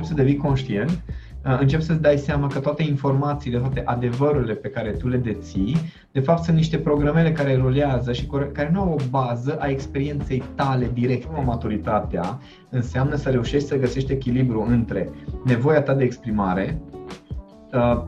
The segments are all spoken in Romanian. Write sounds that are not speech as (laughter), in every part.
începi să devii conștient, uh, începi să-ți dai seama că toate informațiile, toate adevărurile pe care tu le deții, de fapt sunt niște programele care rulează și care nu au o bază a experienței tale direct. Maturitatea înseamnă să reușești să găsești echilibru între nevoia ta de exprimare, uh,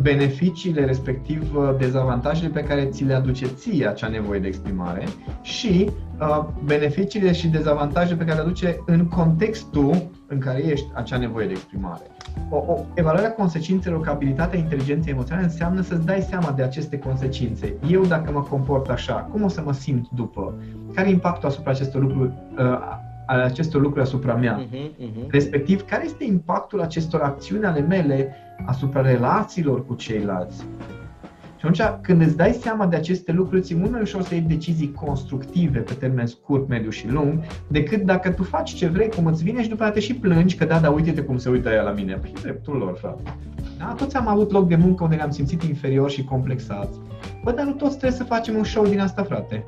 beneficiile, respectiv uh, dezavantajele pe care ți le aduce ție acea nevoie de exprimare și uh, beneficiile și dezavantajele pe care le aduce în contextul în care ești acea nevoie de exprimare. O, o evaluarea consecințelor ca abilitatea inteligenței emoționale înseamnă să-ți dai seama de aceste consecințe. Eu dacă mă comport așa, cum o să mă simt după? Care e impactul asupra acestor lucruri uh, ale acestor lucruri asupra mea. Uh-huh, uh-huh. Respectiv, care este impactul acestor acțiuni ale mele asupra relațiilor cu ceilalți. Și atunci, când îți dai seama de aceste lucruri, ți mult mai ușor să iei decizii constructive pe termen scurt, mediu și lung, decât dacă tu faci ce vrei, cum îți vine și după aceea te și plângi că da, dar uite-te cum se uită ea la mine. Păi dreptul lor, frate. Da? Toți am avut loc de muncă unde ne-am simțit inferior și complexați. Bă, dar nu toți trebuie să facem un show din asta, frate.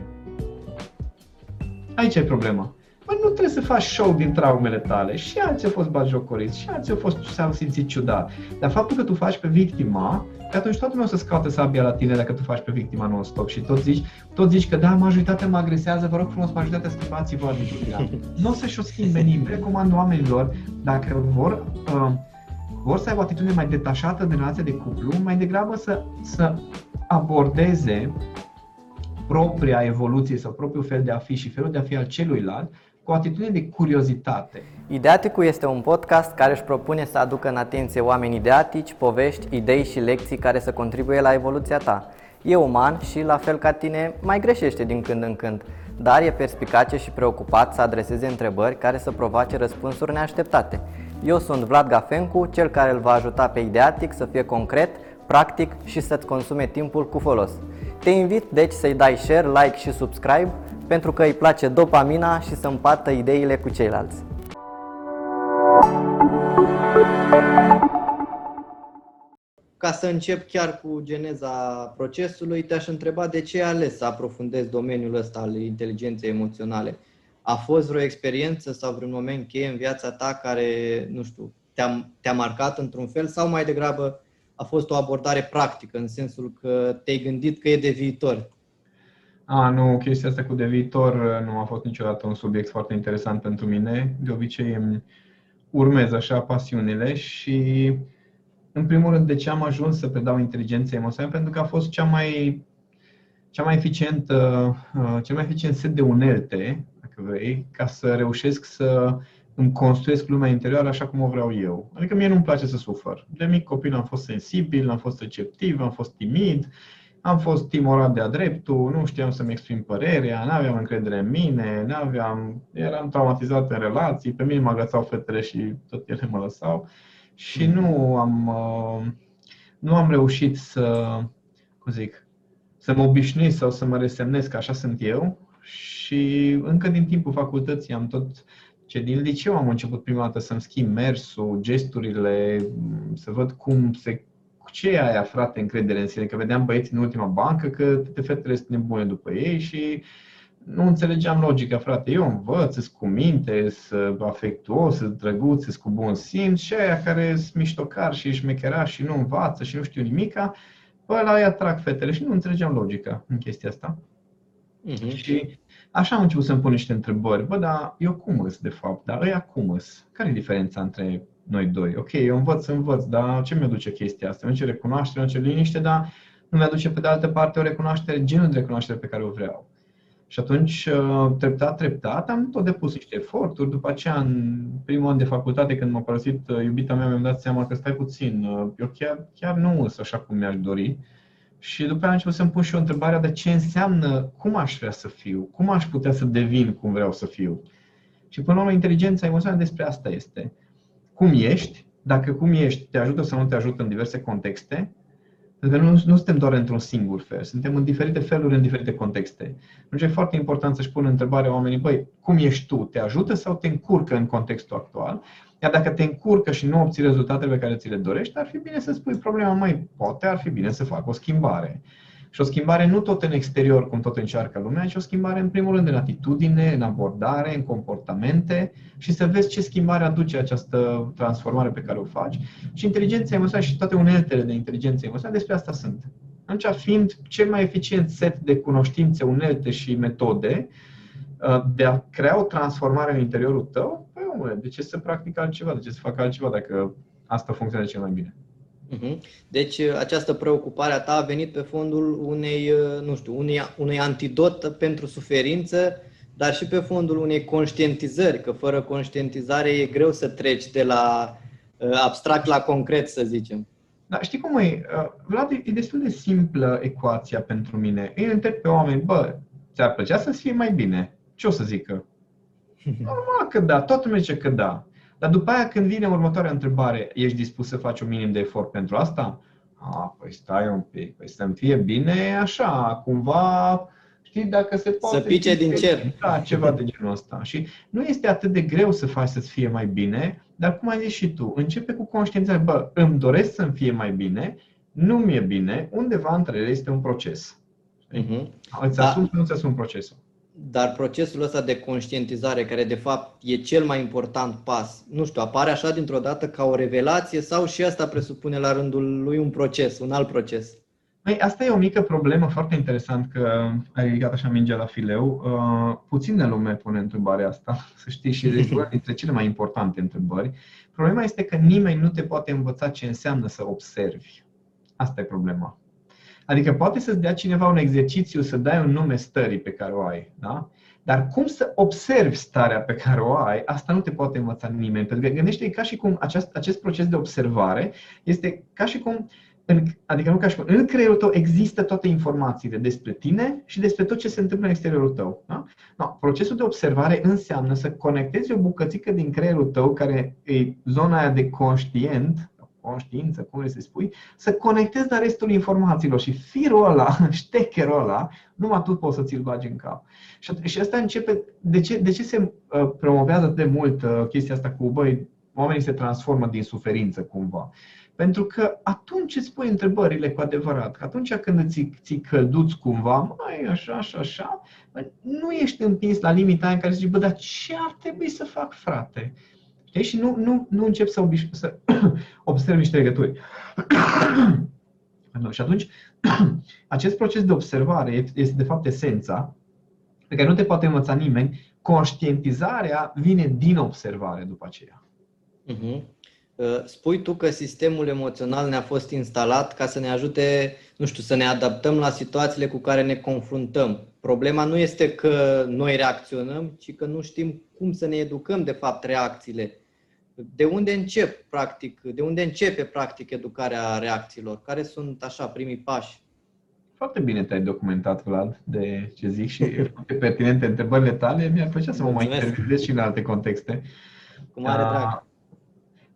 Aici e problema. Bă, nu trebuie să faci show din traumele tale. Și alții au fost batjocoriți, și alții au fost s-au simțit ciudat. Dar faptul că tu faci pe victima, că atunci toată lumea o să scoate sabia la tine dacă tu faci pe victima non-stop și tot zici, tot zici că da, majoritatea mă agresează, vă rog frumos, majoritatea schimbați-vă atitudinea. Nu o să-și o schimbe nimeni. Recomand oamenilor, dacă vor, uh, vor să aibă o atitudine mai detașată de relația de cuplu, mai degrabă să, să abordeze propria evoluție sau propriul fel de a fi și felul de a fi al celuilalt cu o atitudine de curiozitate. Ideaticul este un podcast care își propune să aducă în atenție oameni ideatici, povești, idei și lecții care să contribuie la evoluția ta. E uman și, la fel ca tine, mai greșește din când în când, dar e perspicace și preocupat să adreseze întrebări care să provoace răspunsuri neașteptate. Eu sunt Vlad Gafencu, cel care îl va ajuta pe Ideatic să fie concret, practic și să-ți consume timpul cu folos. Te invit deci să-i dai share, like și subscribe pentru că îi place dopamina și să împartă ideile cu ceilalți. Ca să încep chiar cu geneza procesului, te-aș întreba de ce ai ales să aprofundezi domeniul ăsta al inteligenței emoționale. A fost vreo experiență sau vreun moment cheie în viața ta care, nu știu, te-a, te-a marcat într-un fel sau mai degrabă a fost o abordare practică, în sensul că te-ai gândit că e de viitor? A, nu, chestia asta cu de viitor uh, nu a fost niciodată un subiect foarte interesant pentru mine. De obicei îmi urmez așa pasiunile și în primul rând de ce am ajuns să predau inteligența emoțională? Pentru că a fost cea mai, cea mai eficientă, uh, cel mai eficient set de unelte, dacă vrei, ca să reușesc să îmi construiesc lumea interioară așa cum o vreau eu. Adică mie nu-mi place să sufăr. De mic copil am fost sensibil, am fost receptiv, am fost timid, am fost timorat de-a dreptul, nu știam să-mi exprim părerea, nu aveam încredere în mine, nu aveam, eram traumatizat în relații, pe mine mă agățau fetele și tot ele mă lăsau. Și nu am, uh, nu am reușit să, cum zic, să mă obișnuiesc sau să mă resemnez că așa sunt eu. Și încă din timpul facultății am tot ce din liceu am început prima dată să-mi schimb mersul, gesturile, să văd cum se ce e aia, frate, încredere în sine? Că vedeam băieți în ultima bancă că toate fetele sunt nebune după ei și nu înțelegeam logica, frate. Eu învăț, sunt cu minte, sunt afectuos, sunt drăguț, sunt cu bun simț și aia care sunt miștocar și șmechera și nu învață și nu știu nimica, bă, la aia trag fetele și nu înțelegeam logica în chestia asta. Uh-huh. Și așa am început să-mi pun niște întrebări. Bă, dar eu cum îs, de fapt? Dar ăia cum îs? Care e diferența între noi doi. Ok, eu învăț, învăț, dar ce mi-aduce chestia asta? Mi-aduce recunoaștere, mi-aduce liniște, dar nu mi-aduce pe de altă parte o recunoaștere, genul de recunoaștere pe care o vreau. Și atunci, uh, treptat, treptat, am tot depus niște eforturi. După aceea, în primul an de facultate, când m-a părăsit uh, iubita mea, mi-am dat seama că stai puțin, uh, eu chiar, chiar nu sunt așa cum mi-aș dori. Și după aceea am început să-mi pun și eu întrebarea de ce înseamnă, cum aș vrea să fiu, cum aș putea să devin cum vreau să fiu. Și până la urmă, inteligența emoțională despre asta este cum ești, dacă cum ești te ajută sau nu te ajută în diverse contexte, pentru că nu, nu suntem doar într-un singur fel, suntem în diferite feluri, în diferite contexte. Deci e foarte important să-și pună întrebarea oamenii, băi, cum ești tu? Te ajută sau te încurcă în contextul actual? Iar dacă te încurcă și nu obții rezultatele pe care ți le dorești, ar fi bine să spui problema, mai poate ar fi bine să fac o schimbare. Și o schimbare nu tot în exterior, cum tot încearcă lumea, ci o schimbare în primul rând în atitudine, în abordare, în comportamente și să vezi ce schimbare aduce această transformare pe care o faci. Și inteligența emoțională și toate uneltele de inteligență emoțională despre asta sunt. Atunci, fiind cel mai eficient set de cunoștințe, unelte și metode uh, de a crea o transformare în interiorul tău, păi omule, de ce să practic altceva, de ce să fac altceva dacă asta funcționează cel mai bine? Mhm. Deci uh, această preocupare a ta a venit pe fondul unei, uh, nu știu, unei, unei antidot pentru suferință, dar și pe fondul unei conștientizări, că fără conștientizare e greu să treci de la abstract la concret, să zicem. Da, știi cum e? Vlad, e destul de simplă ecuația pentru mine. Îi întreb pe oameni, bă, ți-ar plăcea să-ți fie mai bine? Ce o să zică? (laughs) Normal că da, toată lumea zice că da. Dar după aia când vine următoarea întrebare, ești dispus să faci un minim de efort pentru asta? A, păi stai un pic, păi să-mi fie bine așa, cumva, știi, dacă se poate... Să pice din cer. Da, ceva de genul ăsta. Și nu este atât de greu să faci să-ți fie mai bine, dar cum ai zis și tu, începe cu conștiința, bă, îmi doresc să-mi fie mai bine, nu mi-e bine, undeva între ele este un proces. Uh-huh. Îți da. asumi nu ți asumi procesul. Dar procesul ăsta de conștientizare, care de fapt e cel mai important pas, nu știu, apare așa dintr-o dată ca o revelație sau și asta presupune la rândul lui un proces, un alt proces? Păi, asta e o mică problemă foarte interesant că ai ridicat așa mingea la fileu. Uh, puțină lume pune întrebarea asta, să știi, și este (laughs) una dintre cele mai importante întrebări. Problema este că nimeni nu te poate învăța ce înseamnă să observi. Asta e problema. Adică poate să-ți dea cineva un exercițiu să dai un nume stării pe care o ai, da? Dar cum să observi starea pe care o ai, asta nu te poate învăța nimeni. Pentru că gândește ca și cum acest, acest proces de observare este ca și cum în, adică nu ca și cum, în creierul tău există toate informațiile despre tine și despre tot ce se întâmplă în exteriorul tău. Da? No, procesul de observare înseamnă să conectezi o bucățică din creierul tău, care e zona aia de conștient, conștiință, cum să spui, să conectezi la restul informațiilor și firul ăla, (laughs) ștecherul ăla, numai tu poți să ți-l bagi în cap. Și, și asta începe, de ce, de ce se uh, promovează de mult uh, chestia asta cu, băi, oamenii se transformă din suferință cumva? Pentru că atunci îți pui întrebările cu adevărat. Că atunci când îți, ți călduți cumva, mai așa, așa, așa, nu ești împins la limita în care zici, bă, dar ce ar trebui să fac, frate? Știi? Și nu, nu, nu încep să, obiș- să (coughs) observ niște legături. (coughs) și atunci, (coughs) acest proces de observare este de fapt esența pe care nu te poate învăța nimeni. Conștientizarea vine din observare după aceea. Uh-huh. Uh, spui tu că sistemul emoțional ne-a fost instalat ca să ne ajute, nu știu, să ne adaptăm la situațiile cu care ne confruntăm. Problema nu este că noi reacționăm, ci că nu știm cum să ne educăm de fapt reacțiile. De unde încep practic, de unde începe practic educarea reacțiilor? Care sunt așa primii pași? Foarte bine te-ai documentat, Vlad, de ce zic și foarte pertinente întrebările tale. Mi-ar plăcea să mă mai intervievezi și în alte contexte. Cu mare drag.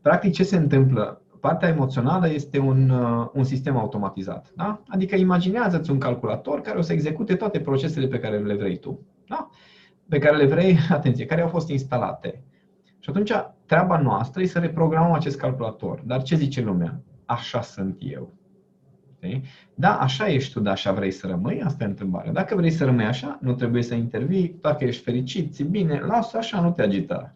Practic, ce se întâmplă? Partea emoțională este un, uh, un sistem automatizat. Da? Adică imaginează-ți un calculator care o să execute toate procesele pe care le vrei tu. Da? Pe care le vrei, (laughs) atenție, care au fost instalate. Și atunci treaba noastră e să reprogramăm acest calculator. Dar ce zice lumea? Așa sunt eu. Da, așa ești tu, dar așa vrei să rămâi? Asta e întrebarea. Dacă vrei să rămâi așa, nu trebuie să intervii. Dacă ești fericit, ți bine, lasă așa, nu te agita.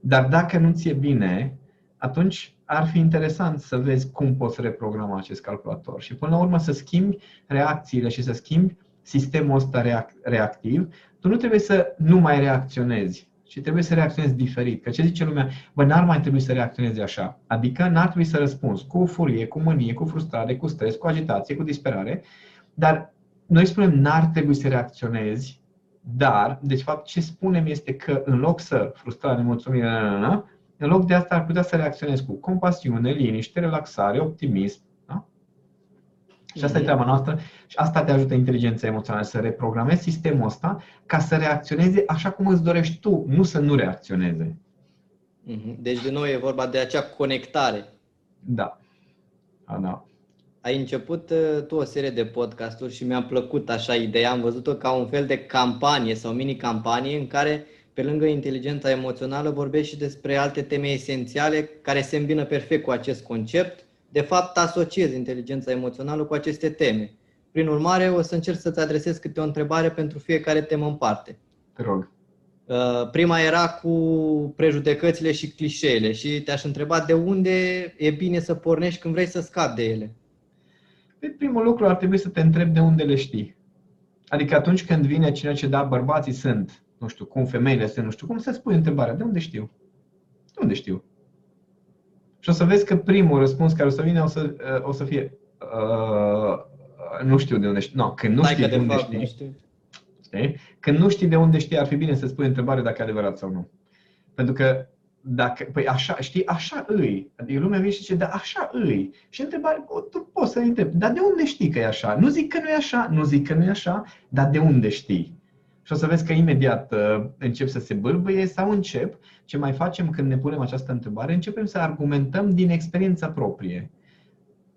Dar dacă nu ți-e bine, atunci ar fi interesant să vezi cum poți reprograma acest calculator și până la urmă să schimbi reacțiile și să schimbi sistemul ăsta reactiv. Tu nu trebuie să nu mai reacționezi, ci trebuie să reacționezi diferit. Că ce zice lumea? Bă, n-ar mai trebui să reacționezi așa. Adică n-ar trebui să răspunzi cu furie, cu mânie, cu frustrare, cu stres, cu agitație, cu disperare. Dar noi spunem n-ar trebui să reacționezi, dar, deci fapt, ce spunem este că în loc să frustrare, mulțumire, în loc de asta ar putea să reacționezi cu compasiune, liniște, relaxare, optimism. Da? Și asta e treaba noastră și asta te ajută inteligența emoțională, să reprogramezi sistemul ăsta ca să reacționeze așa cum îți dorești tu, nu să nu reacționeze. Mhm. Deci, de nou, e vorba de acea conectare. Da. A, da. Ai început uh, tu o serie de podcasturi și mi-a plăcut așa ideea. Am văzut-o ca un fel de campanie sau mini-campanie în care pe lângă inteligența emoțională, vorbești și despre alte teme esențiale care se îmbină perfect cu acest concept. De fapt, asociezi inteligența emoțională cu aceste teme. Prin urmare, o să încerc să-ți adresez câte o întrebare pentru fiecare temă în parte. Te rog. Uh, prima era cu prejudecățile și clișeele și te-aș întreba de unde e bine să pornești când vrei să scapi de ele. Pe primul lucru ar trebui să te întrebi de unde le știi. Adică atunci când vine cineva ce da, bărbații sunt, nu știu cum, femeile sunt, nu știu cum, să spui întrebarea, de unde știu? De unde știu? Și o să vezi că primul răspuns care o să vină o să, uh, o să fie uh, nu știu de unde știi. No, când nu Hai știi că de, unde fapt știi, nu știu. știi? Când nu știi de unde știi, ar fi bine să spui întrebare dacă e adevărat sau nu. Pentru că dacă, păi așa, știi, așa îi. Adică lumea vine și zice, da, așa îi. Și întrebare, o, tu poți să întrebi, dar de unde știi că e așa? Nu zic că nu e așa, nu zic că nu e așa, dar de unde știi? Și o să vezi că imediat uh, încep să se bâlbâie sau încep. Ce mai facem când ne punem această întrebare? Începem să argumentăm din experiența proprie.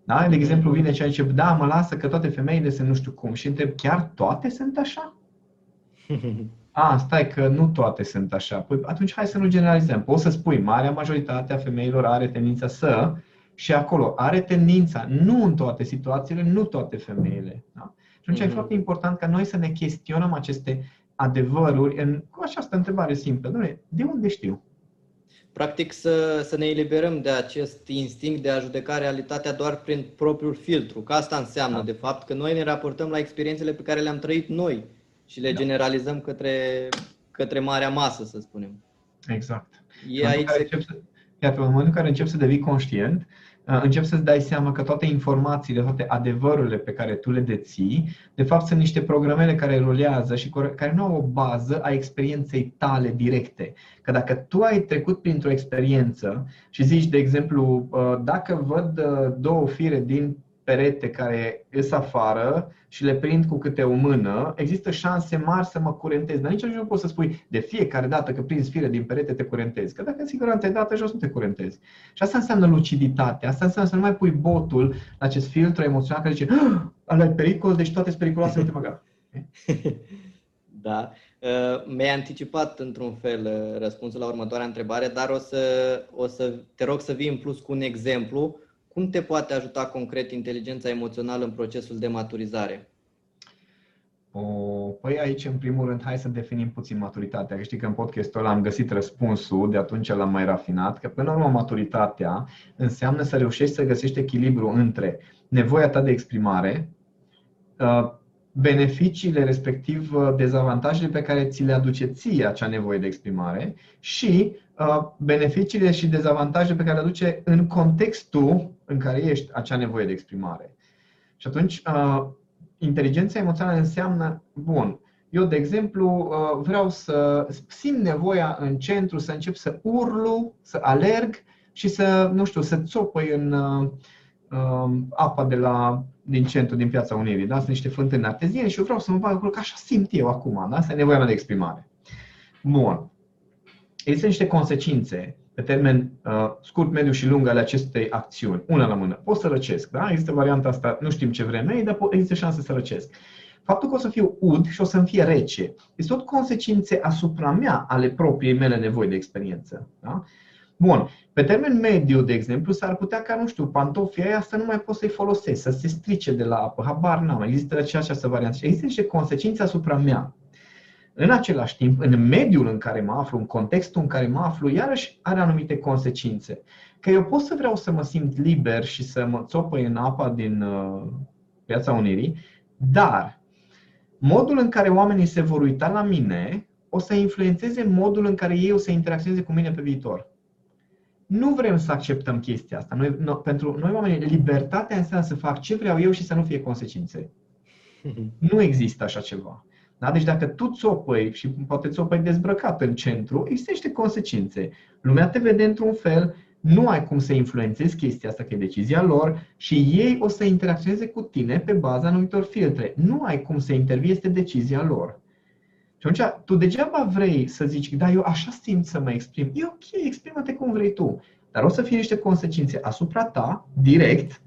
Da? De exemplu, vine și zice, da, mă lasă că toate femeile sunt nu știu cum. Și întreb, chiar toate sunt așa? (laughs) A, stai că nu toate sunt așa. Păi atunci hai să nu generalizăm. Poți să spui, marea majoritate a femeilor are tendința să și acolo are tendința, nu în toate situațiile, nu toate femeile. Da? Și atunci mm-hmm. e Mhm. foarte important ca noi să ne chestionăm aceste adevăruri în, cu această întrebare simplă. Doamne, de unde știu? Practic să, să ne eliberăm de acest instinct de a judeca realitatea doar prin propriul filtru. Că asta înseamnă, Da. de fapt, că noi ne raportăm la experiențele pe care le-am trăit noi și le Da. generalizăm către, către marea masă, să spunem. Exact. E În aici momentul în care se... încep să, iată, în momentul în care începi să devii conștient, uh, începi să-ți dai seama că toate informațiile, toate adevărurile pe care tu le deții, de fapt sunt niște programele care rulează și care care nu au o bază a experienței tale directe. Că dacă tu ai trecut printr-o experiență și zici, de exemplu, uh, dacă văd uh, două fire din perete care ies afară și le prind cu câte o mână, există șanse mari să mă curentez. Dar nici nu poți să spui de fiecare dată că prinzi fire din perete te curentezi. Că dacă în siguranță ai dată jos, nu te curentezi. Și asta înseamnă luciditate. Asta înseamnă să nu mai pui botul la acest filtru emoțional care zice "Ah, ăla e pericol, deci toate sunt periculoase, nu te băga. Da. Uh, Mi-ai anticipat într-un fel uh, răspunsul la următoarea întrebare, dar o să, o să te rog să vii în plus cu un exemplu. Cum te poate ajuta concret inteligența emoțională în procesul de maturizare? O, păi aici, în primul rând, hai să definim puțin maturitatea. Că știi că în podcastul ăla am găsit răspunsul, de atunci l-am mai rafinat, că până la urmă maturitatea înseamnă să reușești să găsești echilibru între nevoia ta de exprimare, uh, beneficiile, respectiv uh, dezavantajele pe care ți le aduce ție acea nevoie de exprimare și uh, beneficiile și dezavantajele pe care le aduce în contextul în care ești acea nevoie de exprimare. Și atunci, uh, inteligența emoțională înseamnă, bun, eu, de exemplu, uh, vreau să simt nevoia în centru să încep să urlu, să alerg și să, nu știu, să țopăi în uh, um, apa de la, din centru, din Piața Unirii. Da? Sunt niște fântâni arteziene și eu vreau să mă bag acolo, că așa simt eu acum. Da? Asta e nevoia mea de exprimare. Bun. Există niște consecințe pe termen uh, scurt, mediu și lung ale acestei acțiuni. Una la mână. Pot să răcesc. Da? Există varianta asta, nu știm ce vreme e, dar po- există șanse să răcesc. Faptul că o să fiu ud și o să-mi fie rece, este tot consecințe asupra mea ale propriei mele nevoi de experiență. Da? Bun. Pe termen mediu, de exemplu, s-ar putea ca, nu știu, pantofii aia să nu mai pot să-i folosesc, să se strice de la apă. Habar n-am. Există și această variantă. Și există niște consecințe asupra mea. În același timp, în mediul în care mă aflu, în contextul în care mă aflu, iarăși are anumite consecințe. Că eu pot să vreau să mă simt liber și să mă țopăi în apa din uh, Piața Unirii, dar modul în care oamenii se vor uita la mine o să influențeze modul în care ei o să interacționeze cu mine pe viitor. Nu vrem să acceptăm chestia asta. Noi, no, pentru noi oamenii, libertatea înseamnă să fac ce vreau eu și să nu fie consecințe. (laughs) Nu există așa ceva. Da? Deci dacă tu țopăi și poate țopăi dezbrăcat în centru, există niște consecințe. Lumea te vede într-un fel, nu ai cum să influențezi chestia asta, că e decizia lor și ei o să interacționeze cu tine pe baza anumitor filtre. Nu ai cum să intervii, este decizia lor. Și atunci, tu degeaba vrei să zici, da, eu așa simt să mă exprim. E ok, exprimă-te cum vrei tu. Dar o să fie niște consecințe asupra ta, direct,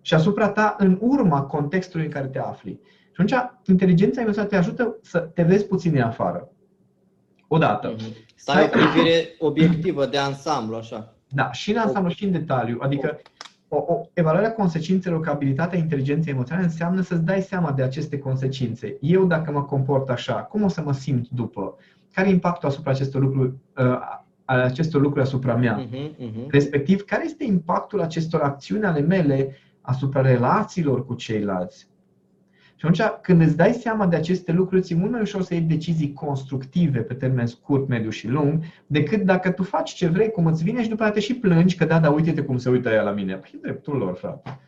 și asupra ta în urma contextului în care te afli. Și atunci, inteligența emoțională te ajută să te vezi puțin din afară. Odată. Să ai o privire obiectivă de ansamblu, așa. Da, și în ansamblu și în detaliu. Adică, o, o evaluarea consecințelor cu abilitatea inteligenței emoționale înseamnă să-ți dai seama de aceste consecințe. Eu, dacă mă comport așa, cum o să mă simt după? Care e impactul asupra acestor lucruri, uh, al acestor lucruri asupra mea? Uh-huh, uh-huh. Respectiv, care este impactul acestor acțiuni ale mele asupra relațiilor cu ceilalți? Și atunci, când îți dai seama de aceste lucruri, ți mult mai ușor să iei decizii constructive pe termen scurt, mediu și lung, decât dacă tu faci ce vrei, cum îți vine și după aceea te și plângi că da, da, uite-te cum se uită ea la mine. Păi dreptul lor, frate.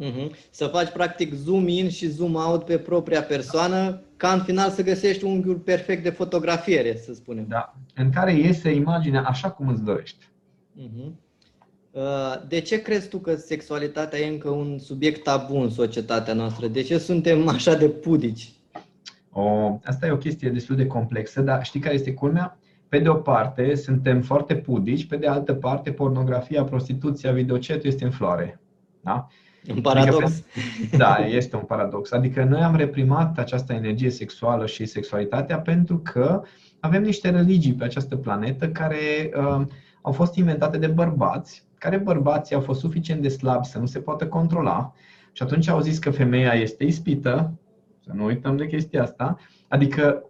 Uh-huh. Să faci practic zoom in și zoom out pe propria persoană, ca în final să găsești unghiul perfect de fotografiere, să spunem. Da, în care iese imaginea așa cum îți dorești. Uh-huh. De ce crezi tu că sexualitatea e încă un subiect tabu în societatea noastră? De ce suntem (laughs) așa de pudici? O, asta e o chestie destul de complexă, dar știi care este culmea? Pe de o parte, suntem foarte pudici, pe de altă parte, pornografia, prostituția, videocetul este în floare. Da? Un paradox. Adică, da, este un paradox. Adică noi am reprimat această energie sexuală și sexualitatea pentru că avem niște religii pe această planetă care uh, au fost inventate de bărbați care bărbații au fost suficient de slabi să nu se poată controla și atunci au zis că femeia este ispită, să nu uităm de chestia asta, adică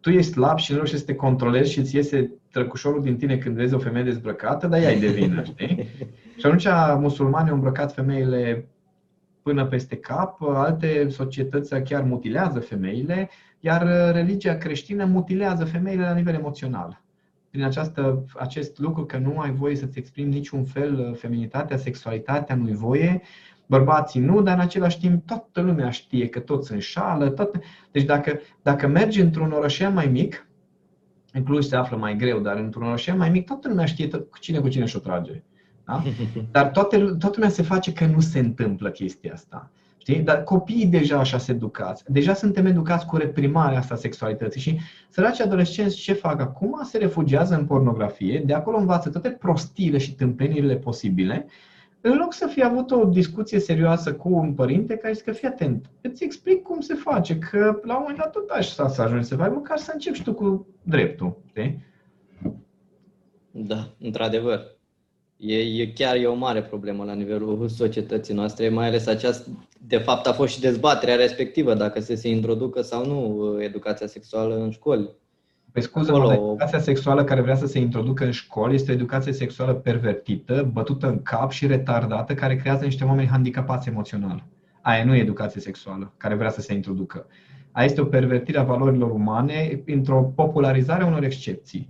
tu ești slab și nu reușești să te controlezi și îți iese trăcușorul din tine când vezi o femeie dezbrăcată, dar ea e de vină, știi? Și atunci musulmanii au îmbrăcat femeile până peste cap, alte societăți chiar mutilează femeile, iar religia creștină mutilează femeile la nivel emoțional prin această, acest lucru că nu ai voie să-ți exprimi niciun fel uh, feminitatea, sexualitatea, nu-i voie, bărbații nu, dar în același timp toată lumea știe că toți înșală. Tot... Deci dacă, dacă mergi într-un orășel mai mic, în Cluj se află mai greu, dar într-un orășel mai mic, toată lumea știe tot, cine cu cine și-o trage. Da? (laughs) Dar toate, toată lumea se face că nu se întâmplă chestia asta. Știi? Dar copiii deja așa se educați. Deja suntem educați cu reprimarea asta a sexualității și săraci adolescenți ce fac acum? Se refugiază în pornografie, de acolo învață toate prostiile și tâmpenirile posibile, în loc să fie avut o discuție serioasă cu un părinte care zice că fii atent, îți explic cum se face, că la un moment dat tot așa să ajungi să faci, măcar să începi și tu cu dreptul. Știi? Da, într-adevăr. E, e chiar e o mare problemă la nivelul societății noastre, mai ales această, de fapt a fost și dezbaterea respectivă, dacă să se introducă sau nu educația sexuală în școli. Păi scuză Acolo... educația sexuală care vrea să se introducă în școli este o educație sexuală pervertită, bătută în cap și retardată, care creează niște oameni handicapați emoțional. Aia nu e educație sexuală care vrea să se introducă. Aia este o pervertire a valorilor umane într-o popularizare a unor excepții.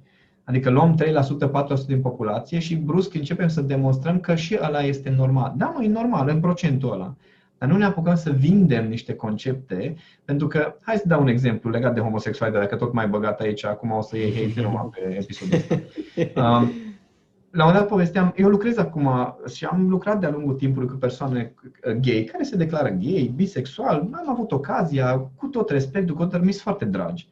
Adică luăm 3%, 4% din populație și brusc începem să demonstrăm că și ăla este normal. Da, mă, e normal în procentul ăla. Dar nu ne apucăm să vindem niște concepte, pentru că, hai să dau un exemplu legat de homosexualitate, dacă tot mai băgat aici, acum o să iei hate (laughs) numai pe episodul ăsta. Um, la un dat povesteam, eu lucrez acum și am lucrat de-a lungul timpului cu persoane gay care se declară gay, bisexual, am avut ocazia, cu tot respectul, cu tot, mi foarte dragi.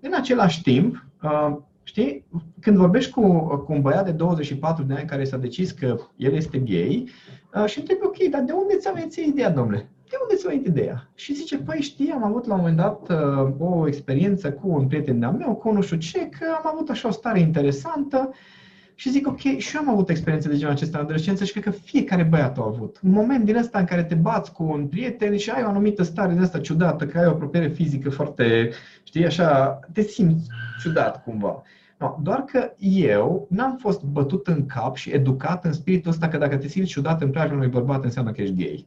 În același timp, uh, Știi? Când vorbești cu, cu un băiat de 24 de ani care s-a decis că el este gay uh, și întrebi, ok, dar de unde ți-a venit ideea, domnule? De unde ți-a venit ideea? Și zice, păi știi, am avut la un moment dat uh, o experiență cu un prieten de-al meu, cu nu știu ce, că am avut așa o stare interesantă și zic, ok, și eu am avut experiențe de genul acesta în adolescență și cred că fiecare băiat a avut. Un moment din ăsta în care te bați cu un prieten și ai o anumită stare de asta ciudată, că ai o apropiere fizică foarte, știi, așa, te simți ciudat cumva. No, doar că eu n-am fost bătut în cap și educat în spiritul ăsta că dacă te simți ciudat în preajma unui bărbat înseamnă că ești gay.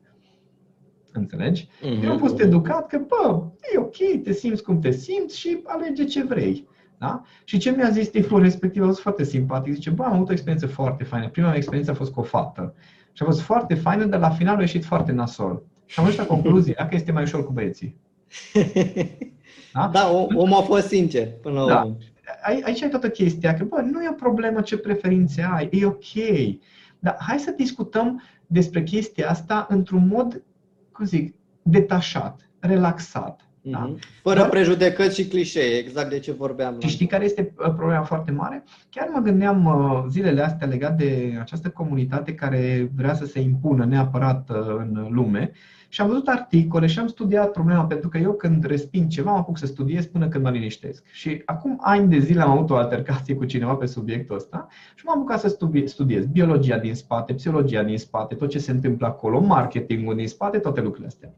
Înțelegi? Mm-hmm. Eu am fost educat că, bă, e ok, te simți cum te simți și alege ce vrei. Da? Și ce mi-a zis tipul respectiv a fost foarte simpatic. Zice, bă, am avut o experiență foarte faină. Prima mea experiență a fost cu o fată. Și a fost foarte faină, dar la final a ieșit foarte nasol. Și am ajuns la concluzie că este mai ușor cu băieții. (laughs) Da, da omul a fost sincer până la da. urmă aici e toată chestia, că bă, nu e o problemă ce preferințe ai, e ok. Dar hai să discutăm despre chestia asta într-un mod, cum zic, detașat, relaxat. Da? Mhm. Fără Dar, prejudecăți și clișee, exact de ce vorbeam. Și știi care este uh, problema foarte mare? Chiar mă gândeam uh, zilele astea legat de această comunitate care vrea să se impună neapărat uh, în lume și am văzut articole și am studiat problema pentru că eu când resping ceva mă apuc să studiez până când mă liniștesc. Și acum ani de zile am avut o altercație cu cineva pe subiectul ăsta și m-am apucat să studiez biologia din spate, psihologia din spate, tot ce se întâmplă acolo, marketingul din spate, toate lucrurile astea.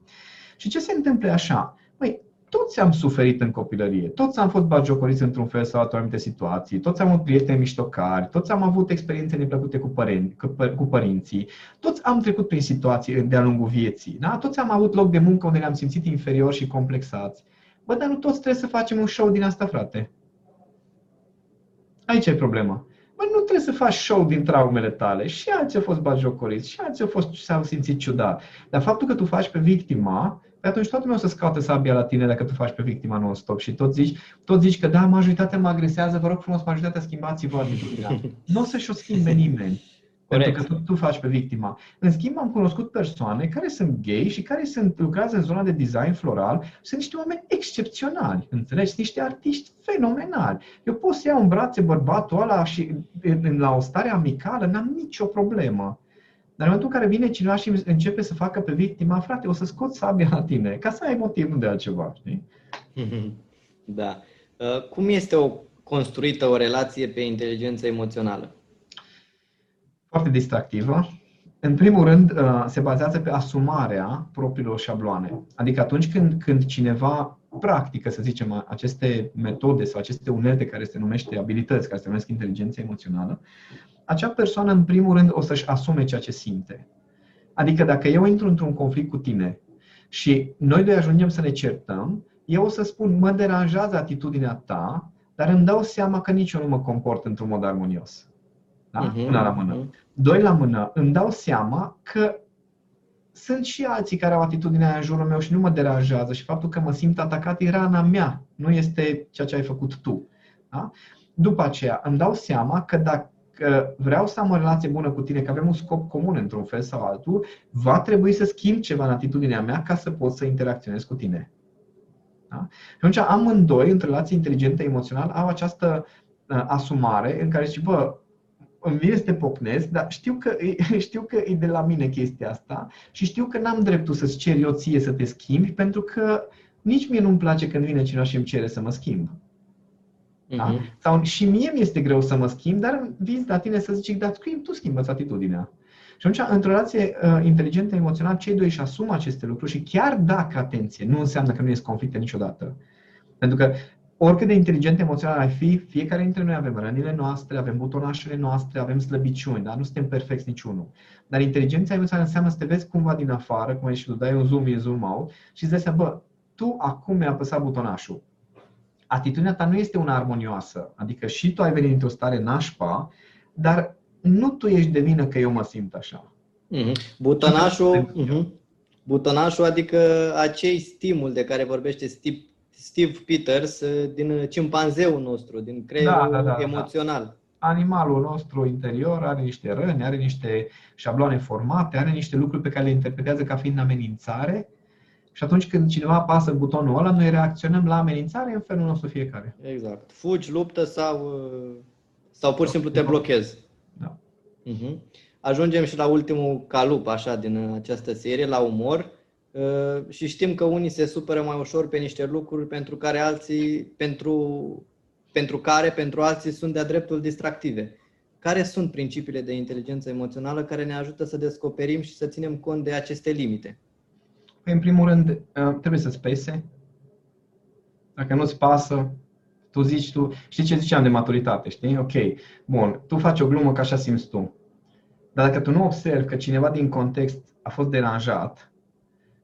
Și ce se întâmplă așa? Păi, toți am suferit în copilărie, toți am fost bagiocoriți într-un fel sau altul anumite situații, toți am avut prieteni miștocari, toți am avut experiențe neplăcute cu, părinți, cu părinții, toți am trecut prin situații de-a lungul vieții, da? toți am avut loc de muncă unde ne-am simțit inferiori și complexați. Bă, dar nu toți trebuie să facem un show din asta, frate. Aici e problema. Bă, nu trebuie să faci show din traumele tale. Și alții au fost bagiocoriți, și alții au fost, s-au simțit ciudat. Dar faptul că tu faci pe victima, pe atunci toată lumea o să scoate sabia la tine dacă tu faci pe victima non-stop și tot zici, tot zici că da, majoritatea mă agresează, vă rog frumos, majoritatea schimbați-vă atitudinea. Nu o să-și o schimbe (laughs) nimeni. Corect. Pentru că tu, tu faci pe victima. În schimb, am cunoscut persoane care sunt gay și care sunt, lucrează în zona de design floral. Sunt niște oameni excepționali, înțelegi? Sunt niște artiști fenomenali. Eu pot să iau în brațe bărbatul ăla și la o stare amicală, n-am nicio problemă. Dar în momentul în care vine cineva și începe să facă pe victima, frate, o să scot sabia la tine, ca să ai motiv, nu de altceva, știi? (laughs) Da. Uh, cum este o construită o relație pe inteligență emoțională? Foarte distractivă. În primul rând, uh, se bazează pe asumarea propriilor șabloane. Adică atunci când, când cineva practică, să zicem, aceste metode sau aceste unelte care se numește abilități, care se numesc inteligență emoțională, acea persoană, în primul rând, o să-și asume ceea ce simte. Adică dacă eu intru într-un conflict cu tine și noi doi ajungem să ne certăm, eu o să spun, mă deranjează atitudinea ta, dar îmi dau seama că nici eu nu mă comport într-un mod armonios. Da? Uh-huh, Una la mână. Uh-huh. Doi la mână, îmi dau seama că sunt și alții care au atitudinea aia în jurul meu și nu mă deranjează și faptul că mă simt atacat e rana mea, nu este ceea ce ai făcut tu. Da? După aceea, îmi dau seama că dacă că vreau să am o relație bună cu tine, că avem un scop comun într-un fel sau altul, va trebui să schimb ceva în atitudinea mea ca să pot să interacționez cu tine. Da? Și atunci amândoi, în relații inteligente emoțional, au această uh, asumare în care zice, bă, îmi vine să te pocnesc, dar știu că, (laughs) știu că e de la mine chestia asta și știu că n-am dreptul să-ți cer eu ție să te schimbi, pentru că nici mie nu-mi place când vine cineva și îmi cere să mă schimb. Da? Uh-huh. Sau și mie mi este greu să mă schimb, dar vin la tine să zici, dar schimb, tu schimbă atitudinea. Și atunci, într-o relație uh, inteligentă emoțională, cei doi își asumă aceste lucruri și chiar dacă, atenție, nu înseamnă că nu este conflicte niciodată. Pentru că oricât de inteligent emoțional ai fi, fiecare dintre noi avem rănile noastre, avem butonașele noastre, avem slăbiciuni, dar nu suntem perfecți niciunul. Dar inteligența emoțională înseamnă să te vezi cumva din afară, cum ai și tu, dai un zoom in, zoom out și îți dai seama, bă, tu acum mi-a apăsat butonașul atitudinea ta nu este una armonioasă. Adică și tu ai venit într-o stare nașpa, dar nu tu ești de vină că eu mă simt așa. Mm-hmm. Butonașul, mm-hmm. butonașul, adică acei stimul de care vorbește Steve, Steve Peters uh, din cimpanzeul nostru, din creierul da, da, da, da. emoțional. Da. Animalul nostru interior are niște răni, are niște șabloane formate, are niște lucruri pe care le interpretează ca fiind amenințare și atunci când cineva apasă butonul ăla, noi reacționăm la amenințare în felul nostru fiecare. Exact. Fugi, luptă sau, sau pur și simplu te blochezi. Da. Uh-huh. Ajungem și la ultimul calup așa din această serie, la umor. Uh, și știm că unii se supără mai ușor pe niște lucruri pentru care alții, pentru, pentru care pentru alții sunt de-a dreptul distractive. Care sunt principiile de inteligență emoțională care ne ajută să descoperim și să ținem cont de aceste limite? Păi, în primul rând, uh, trebuie să-ți pese. Dacă nu-ți pasă, tu zici tu, știi ce ziceam de maturitate, știi? Ok, bun, tu faci o glumă că așa simți tu. Dar dacă tu nu observi că cineva din context a fost deranjat,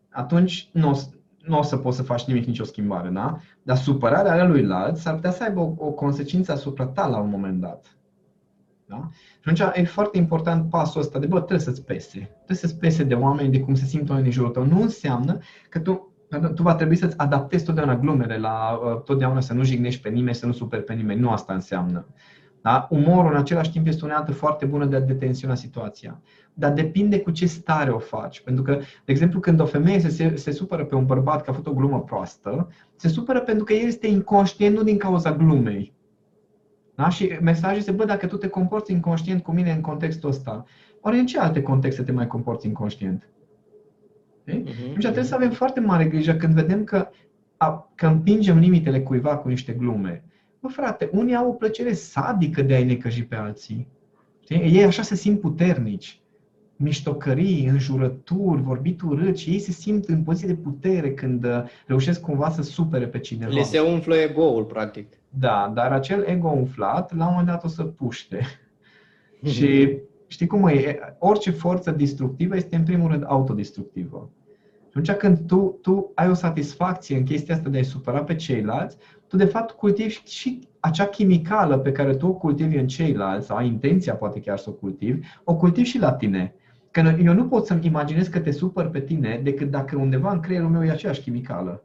atunci nu, nu o să poți să faci nimic, nicio schimbare, da? Dar supărarea luilalți s-ar putea să aibă o, o consecință asupra ta la un moment dat. Da? Și atunci e foarte important pasul ăsta de, bă, trebuie să-ți pese. Trebuie să-ți pese de oameni, de cum se simt oamenii în jurul tău. Nu înseamnă că tu, tu va trebui să-ți adaptezi totdeauna glumele la uh, totdeauna să nu jignești pe nimeni, să nu superi pe nimeni. Nu asta înseamnă. Da? Umorul în același timp este o unealtă foarte bună de a detensiona situația. Dar depinde cu ce stare o faci. Pentru că, de exemplu, când o femeie se, se, se supără pe un bărbat că a făcut o glumă proastă, se supără pentru că el este inconștient, nu din cauza glumei. Da? Și mesajul este, bă, dacă tu te comporți inconștient cu mine în contextul ăsta, oare în ce alte contexte te mai comporți inconștient? Okay? Uh-huh. Deci trebuie să avem foarte mare grijă când vedem că, a, că împingem limitele cuiva cu niște glume. Bă, frate, unii au o plăcere sadică de a-i necăji pe alții. Știi? Ei așa se simt puternici. Miștocării, înjurături, vorbit urât și ei se simt în poziție de putere când uh, reușesc cumva să supere pe cineva. Le se umflă ego-ul, practic. Da, dar acel ego umflat, la un moment dat o să puște. Mm-hmm. Și știi cum e? Orice forță distructivă este în primul rând autodistructivă. Și atunci când tu, tu ai o satisfacție în chestia asta de a-i supăra pe ceilalți, tu de fapt cultivi și acea chimicală pe care tu o cultivi în ceilalți, sau ai intenția poate chiar să o cultivi, o cultivi și la tine. Că eu nu pot să-mi imaginez că te supăr pe tine decât dacă undeva în creierul meu e aceeași chimicală.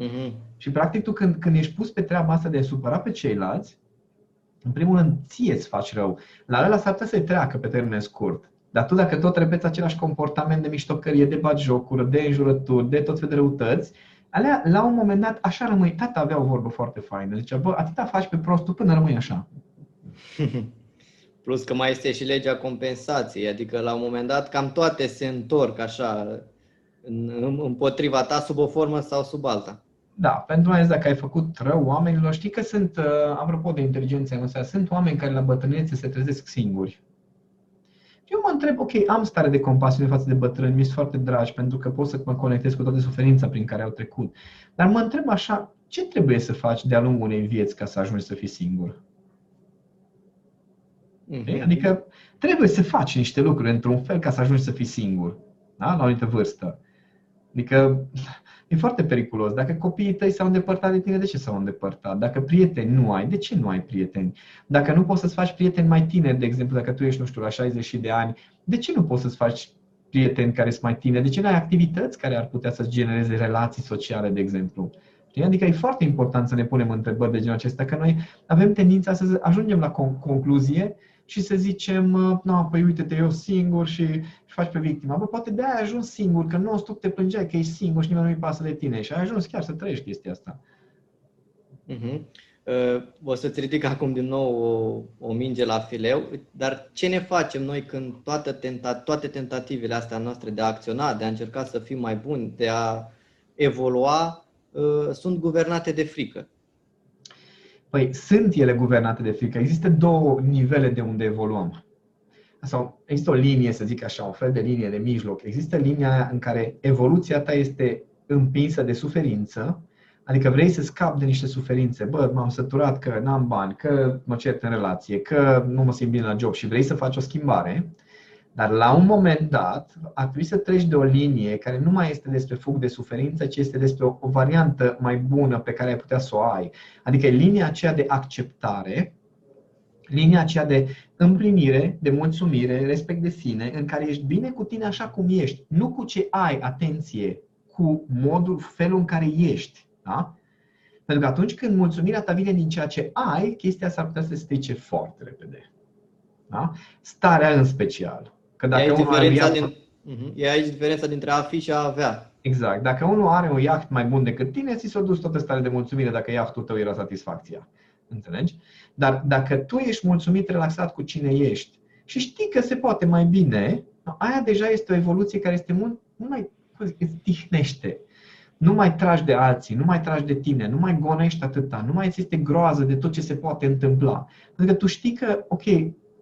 Mm-hmm. Și practic tu când, când ești pus pe treaba asta de a supăra pe ceilalți, în primul rând ție îți faci rău. La ăla s-ar putea să-i treacă pe termen scurt. Dar tu dacă tot repeți același comportament de miștocărie, de jocuri, de înjurături, de tot fel de răutăți, alea, la un moment dat, așa rămâi. Tata avea o vorbă foarte faină. Zicea, bă, atâta faci pe prostul până rămâi așa. (laughs) Plus că mai este și legea compensației, adică la un moment dat cam toate se întorc așa împotriva ta sub o formă sau sub alta. Da, pentru mai dacă ai făcut rău oamenilor, știi că sunt, uh, apropo de inteligență emoțională, sunt oameni care la bătrânețe se trezesc singuri. Eu mă întreb, ok, am stare de compasiune față de bătrâni, mi sunt foarte dragi pentru că pot să mă conectez cu toată suferința prin care au trecut. Dar mă întreb așa, ce trebuie să faci de-a lungul unei vieți ca să ajungi să fii singur? Mm-hmm. Adică trebuie să faci niște lucruri într-un fel ca să ajungi să fii singur, da? la o anumită vârstă. Adică (laughs) e foarte periculos. Dacă copiii tăi s-au îndepărtat de tine, de ce s-au îndepărtat? Dacă prieteni nu ai, de ce nu ai prieteni? Dacă nu poți să-ți faci prieteni mai tineri, de exemplu, dacă tu ești, nu știu, la 60 de ani, de ce nu poți să-ți faci prieteni care sunt mai tineri? De ce nu ai activități care ar putea să-ți genereze relații sociale, de exemplu? Adică e foarte important să ne punem întrebări de genul acesta, că noi avem tendința să ajungem la concluzie și să zicem, nu, păi uite-te, eu singur și, și faci pe victima. Bă, poate de-aia ai ajuns singur, că nu tu te plângeai că ești singur și nimeni nu-i pasă de tine și ai ajuns chiar să trăiești chestia asta. Uh-huh. Uh, o să-ți ridic acum din nou o, o minge la fileu, dar ce ne facem noi când toate, tenta, toate tentativele astea noastre de a acționa, de a încerca să fim mai buni, de a evolua, uh, sunt guvernate de frică? Păi sunt ele guvernate de frică. Există două nivele de unde evoluăm. Sau există o linie, să zic așa, un fel de linie de mijloc. Există linia în care evoluția ta este împinsă de suferință, adică vrei să scapi de niște suferințe. Bă, m-am săturat că n-am bani, că mă cert în relație, că nu mă simt bine la job și vrei să faci o schimbare. Dar la un moment dat ar trebui să treci de o linie care nu mai este despre fug de suferință, ci este despre o, o variantă mai bună pe care ai putea să o ai. Adică linia aceea de acceptare, linia aceea de împlinire, de mulțumire, respect de sine, în care ești bine cu tine așa cum ești, nu cu ce ai, atenție, cu modul, felul în care ești. Da? Pentru că atunci când mulțumirea ta vine din ceea ce ai, chestia s-ar putea să se strice foarte repede. Da? Starea în special. Că dacă e aici, diferența, din, uh-huh. e aici diferența dintre a fi și a avea. Exact. Dacă unul are un iaht mai bun decât tine, ți s-a dus toată starea de mulțumire dacă iahtul tău era satisfacția. Înțelegi? Dar dacă tu ești mulțumit, relaxat cu cine ești și știi că se poate mai bine, aia deja este o evoluție care este mult, mult mai, îți tihnește. Nu mai tragi de alții, nu mai tragi de tine, nu mai gonești atâta, nu mai ți este groază de tot ce se poate întâmpla. Pentru că tu știi că, ok,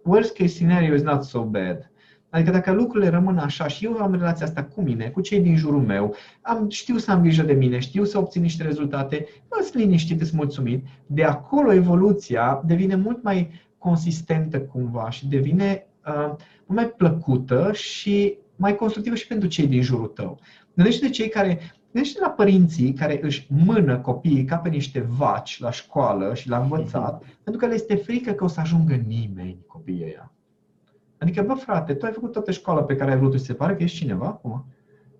worst case scenario is not so bad. Adică dacă lucrurile rămân așa și eu am relația asta cu mine, cu cei din jurul meu, am, știu să am grijă de mine, știu să obțin niște rezultate, mă sunt liniștit, sunt mulțumit, de acolo evoluția devine mult mai consistentă cumva și devine uh, mult mai plăcută și mai constructivă și pentru cei din jurul tău. Gândește de cei care Gândește la părinții care își mână copiii ca pe niște vaci la școală și la învățat, mm-hmm. pentru că le este frică că o să ajungă nimeni copiii ăia. Adică, bă, frate, tu ai făcut toată școala pe care ai vrut și se pare că ești cineva acum.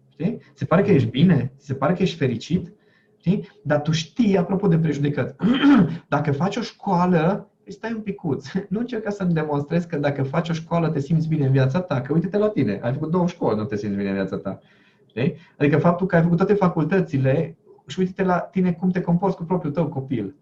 Știi? Se pare că ești bine, se pare că ești fericit, știi? Dar tu știi, apropo de prejudecăți, (clears throat) dacă faci o școală Păi stai un picuț, (laughs) nu încerca să-mi demonstrezi că dacă faci o școală te simți bine în viața ta, că uite-te la tine, ai făcut două școli, nu te simți bine în viața ta. Știi? Adică faptul că ai făcut toate facultățile și uite-te la tine cum te comporți cu propriul tău copil.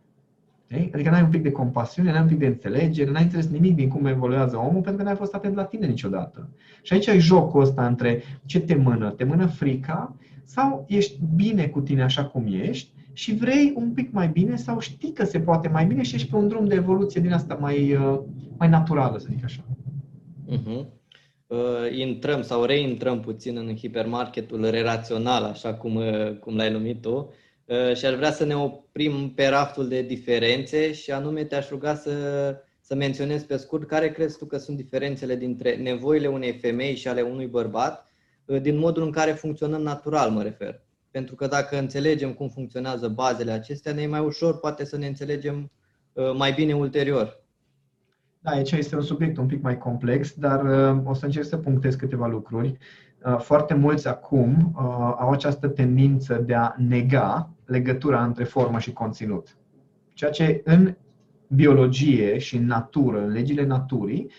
Știi? Adică n-ai un pic de compasiune, n-ai un pic de înțelegere, n-ai înțeles nimic din cum evoluează omul pentru că n-ai fost atent la tine niciodată. Și aici ai jocul ăsta între ce te mână, te mână frica sau ești bine cu tine așa cum ești și vrei un pic mai bine sau știi că se poate mai bine și ești pe un drum de evoluție din asta mai, uh, mai naturală, să zic așa. Uh-huh. Uh, intrăm sau reintrăm puțin în hipermarketul relațional, așa cum, uh, cum l-ai numit tu, uh, și aș vrea să ne oprim pe raftul de diferențe și anume te-aș ruga să, să menționezi pe scurt care crezi tu că sunt diferențele dintre nevoile unei femei și ale unui bărbat uh, din modul în care funcționăm natural, mă refer. Pentru că dacă înțelegem cum funcționează bazele acestea, ne e mai ușor poate să ne înțelegem uh, mai bine ulterior. Da, aici este un subiect un pic mai complex, dar uh, o să încerc să punctez câteva lucruri. Uh, foarte mulți acum au această tendință de a nega legătura între formă și conținut. Ceea ce în biologie și în natură, în legile naturii,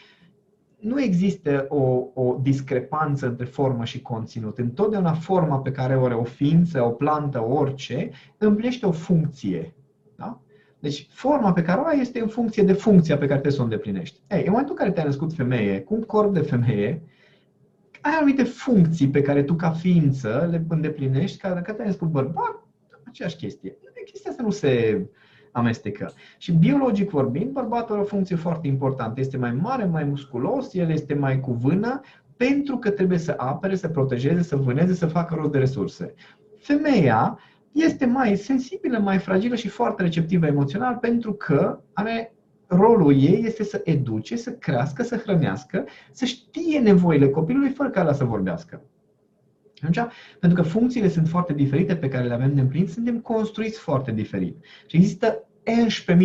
nu există o, o discrepanță între formă și conținut. Întotdeauna forma pe care o are o ființă, o plantă, orice, împlinește o funcție. Da? Deci forma pe care o ai este în funcție de funcția pe care trebuie să o îndeplinești. Ei, în momentul în care te-ai născut femeie, cu un corp de femeie, ai anumite funcții pe care tu ca ființă le îndeplinești, ca dacă te-ai născut bărbat, aceeași chestie. Chestia asta nu se amestecă. Și biologic vorbind, bărbatul are o funcție foarte importantă. Este mai mare, mai musculos, el este mai cu vână, pentru că trebuie să apere, să protejeze, să vâneze, să facă rost de resurse. Femeia este mai sensibilă, mai fragilă și foarte receptivă emoțional pentru că are rolul ei este să educe, să crească, să hrănească, să știe nevoile copilului fără ca la să vorbească. Atunci, pentru că funcțiile sunt foarte diferite pe care le avem de împlinit, suntem construiți foarte diferit. Și există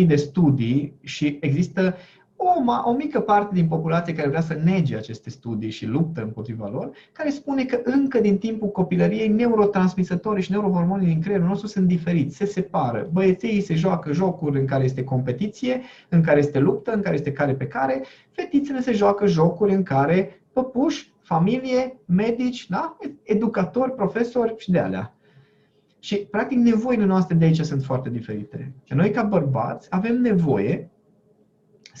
11.000 de studii și există o, o mică parte din populație care vrea să nege aceste studii și luptă împotriva lor, care spune că încă din timpul copilăriei neurotransmisătorii și neurohormonii din creierul nostru sunt diferiți, se separă. Băieții se joacă jocuri în care este competiție, în care este luptă, în care este care pe care, fetițele se joacă jocuri în care păpuși, familie, medici, da? educatori, profesori și de alea. Și, practic, nevoile noastre de aici sunt foarte diferite. Și noi, ca bărbați, avem nevoie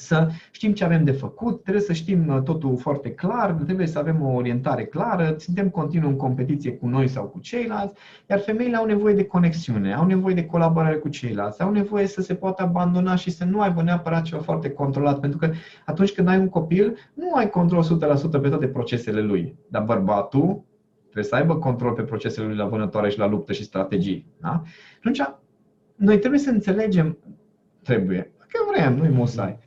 să știm ce avem de făcut, trebuie să știm uh, totul foarte clar, trebuie să avem o orientare clară, suntem continuu în competiție cu noi sau cu ceilalți, iar femeile au nevoie de conexiune, au nevoie de colaborare cu ceilalți, au nevoie să se poată abandona și să nu aibă neapărat ceva foarte controlat, pentru că atunci când ai un copil, nu ai control 100% pe toate procesele lui, dar bărbatul trebuie să aibă control pe procesele lui la vânătoare și la luptă și strategii. Da? Atunci, noi trebuie să înțelegem, trebuie, că vrem, nu-i musai,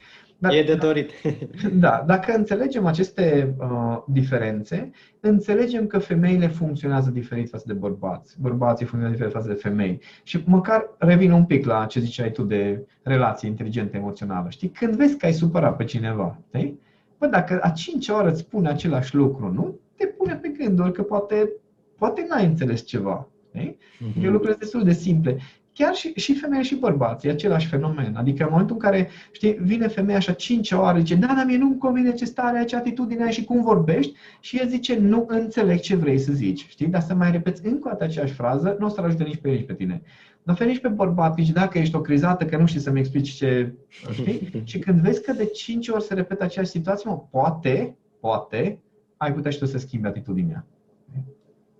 dar, e de dorit. (laughs) Da, dacă înțelegem aceste uh, diferențe, înțelegem că femeile funcționează diferit față de bărbați, bărbații funcționează diferit față de femei. Și măcar revin un pic la ce ziceai tu de relație inteligentă emoțională. Știi, când vezi că ai supărat pe cineva, știi? Bă, dacă a cincea oară îți spune același lucru, nu? Te pune pe gânduri că poate, poate n-ai înțeles ceva. Știi? Mm-hmm. E lucruri destul de simple chiar și, și femeia și bărbații, e același fenomen. Adică în momentul în care, știi, vine femeia așa cinci ore, zice, da, dar mie nu-mi convine ce stare ai, ce atitudine ai și cum vorbești, și el zice, nu înțeleg ce vrei să zici, știi? Dar să mai repeți încă o dată aceeași frază, nu o să-l ajute nici pe nici pe tine. Nu nici pe bărbat, nici dacă ești o crizată, că nu știi să-mi explici ce... Știi? (laughs) și când vezi că de cinci ori se repetă aceeași situație, mă, poate, poate, ai putea și tu să schimbi atitudinea.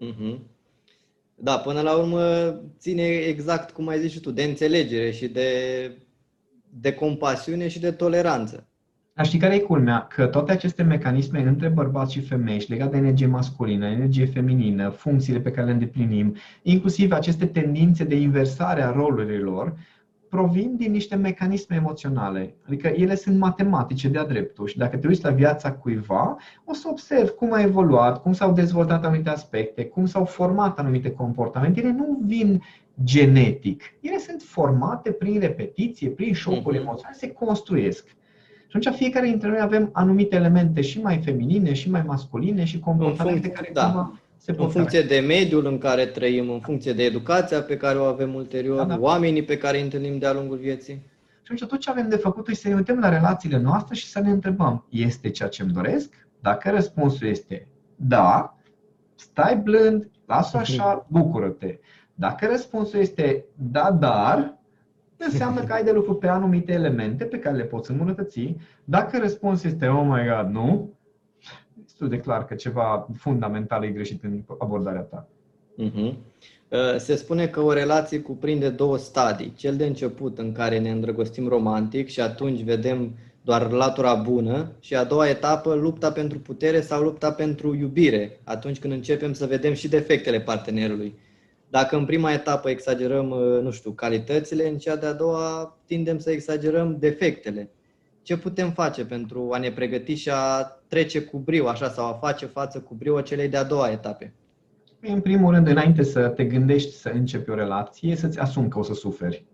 Mm-hmm. Da, până la urmă ține exact cum ai zis și tu, de înțelegere și de, de compasiune și de toleranță. Dar știi care e culmea? Că toate aceste mecanisme între bărbați și femei și legate de energie masculină, energie feminină, funcțiile pe care le îndeplinim, inclusiv aceste tendințe de inversare a rolurilor, provin din niște mecanisme emoționale. Adică ele sunt matematice de-a dreptul și dacă te uiți la viața cuiva, o să observi cum a evoluat, cum s-au dezvoltat anumite aspecte, cum s-au format anumite comportamente. Ele nu vin genetic. Ele sunt formate prin repetiție, prin șocuri uh-huh. emoționale, se construiesc. Și atunci fiecare dintre noi avem anumite elemente și mai feminine, și mai masculine, și comportamente care da. cumva se în funcție de mediul în care trăim, în funcție de educația pe care o avem ulterior, da, da. oamenii pe care îi întâlnim de-a lungul vieții. Și atunci tot ce avem de făcut este să ne uităm la relațiile noastre și să ne întrebăm, este ceea ce îmi doresc? Dacă răspunsul este da, stai blând, lasă așa, (laughs) bucură-te. Dacă răspunsul este da, dar, înseamnă că ai de lucru pe anumite elemente pe care le poți îmbunătăți. Dacă răspunsul este oh my god, nu, destul de clar că ceva fundamental e greșit în abordarea ta. Uh-huh. Se spune că o relație cuprinde două stadii. Cel de început în care ne îndrăgostim romantic și atunci vedem doar latura bună și a doua etapă, lupta pentru putere sau lupta pentru iubire, atunci când începem să vedem și defectele partenerului. Dacă în prima etapă exagerăm, uh, nu știu, calitățile, în cea de-a doua tindem să exagerăm defectele. Ce putem face pentru a ne pregăti și a trece cu brio, așa, sau a face față cu brio celei de-a doua etape? În primul rând, înainte să te gândești să începi o relație, să-ți asumi că o să suferi.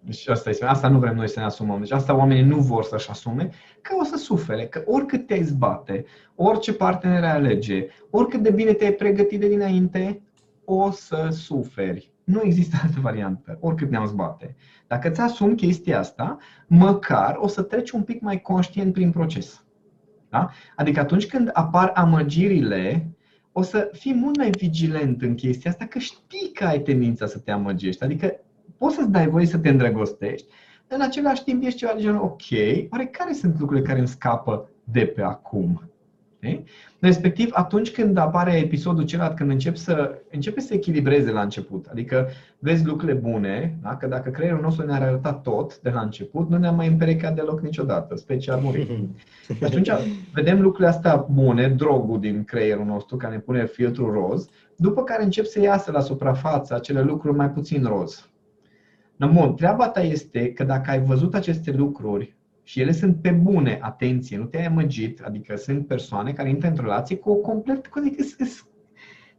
Deci asta este. Asta nu vrem noi să ne asumăm. Deci asta oamenii nu vor să-și asume, că o să sufere, că oricât te-ai zbate, orice partener ai alege, oricât de bine te-ai pregătit de dinainte, o să suferi. Nu există altă variantă, oricât ne-am zbate. Dacă ți asumi chestia asta, măcar o să treci un pic mai conștient prin proces. Da? Adică atunci când apar amăgirile, o să fii mult mai vigilent în chestia asta, că știi că ai tendința să te amăgești. Adică poți să-ți dai voie să te îndrăgostești, în același timp ești ceva de genul, ok, oare care sunt lucrurile care îmi scapă de pe acum? Okay? Respectiv, atunci când apare episodul celălalt, când încep să, începe să echilibreze la început, adică vezi lucrurile bune, da? că dacă creierul nostru ne-ar arăta tot de la început, nu ne-am mai împerecat deloc niciodată, special murit. (laughs) Atunci vedem lucrurile astea bune, drogul din creierul nostru, care ne pune filtrul roz, după care încep să iasă la suprafață acele lucruri mai puțin roz. Bun, treaba ta este că dacă ai văzut aceste lucruri și ele sunt pe bune, atenție, nu te-ai amăgit, adică sunt persoane care intră în relație cu o complet, cu adică,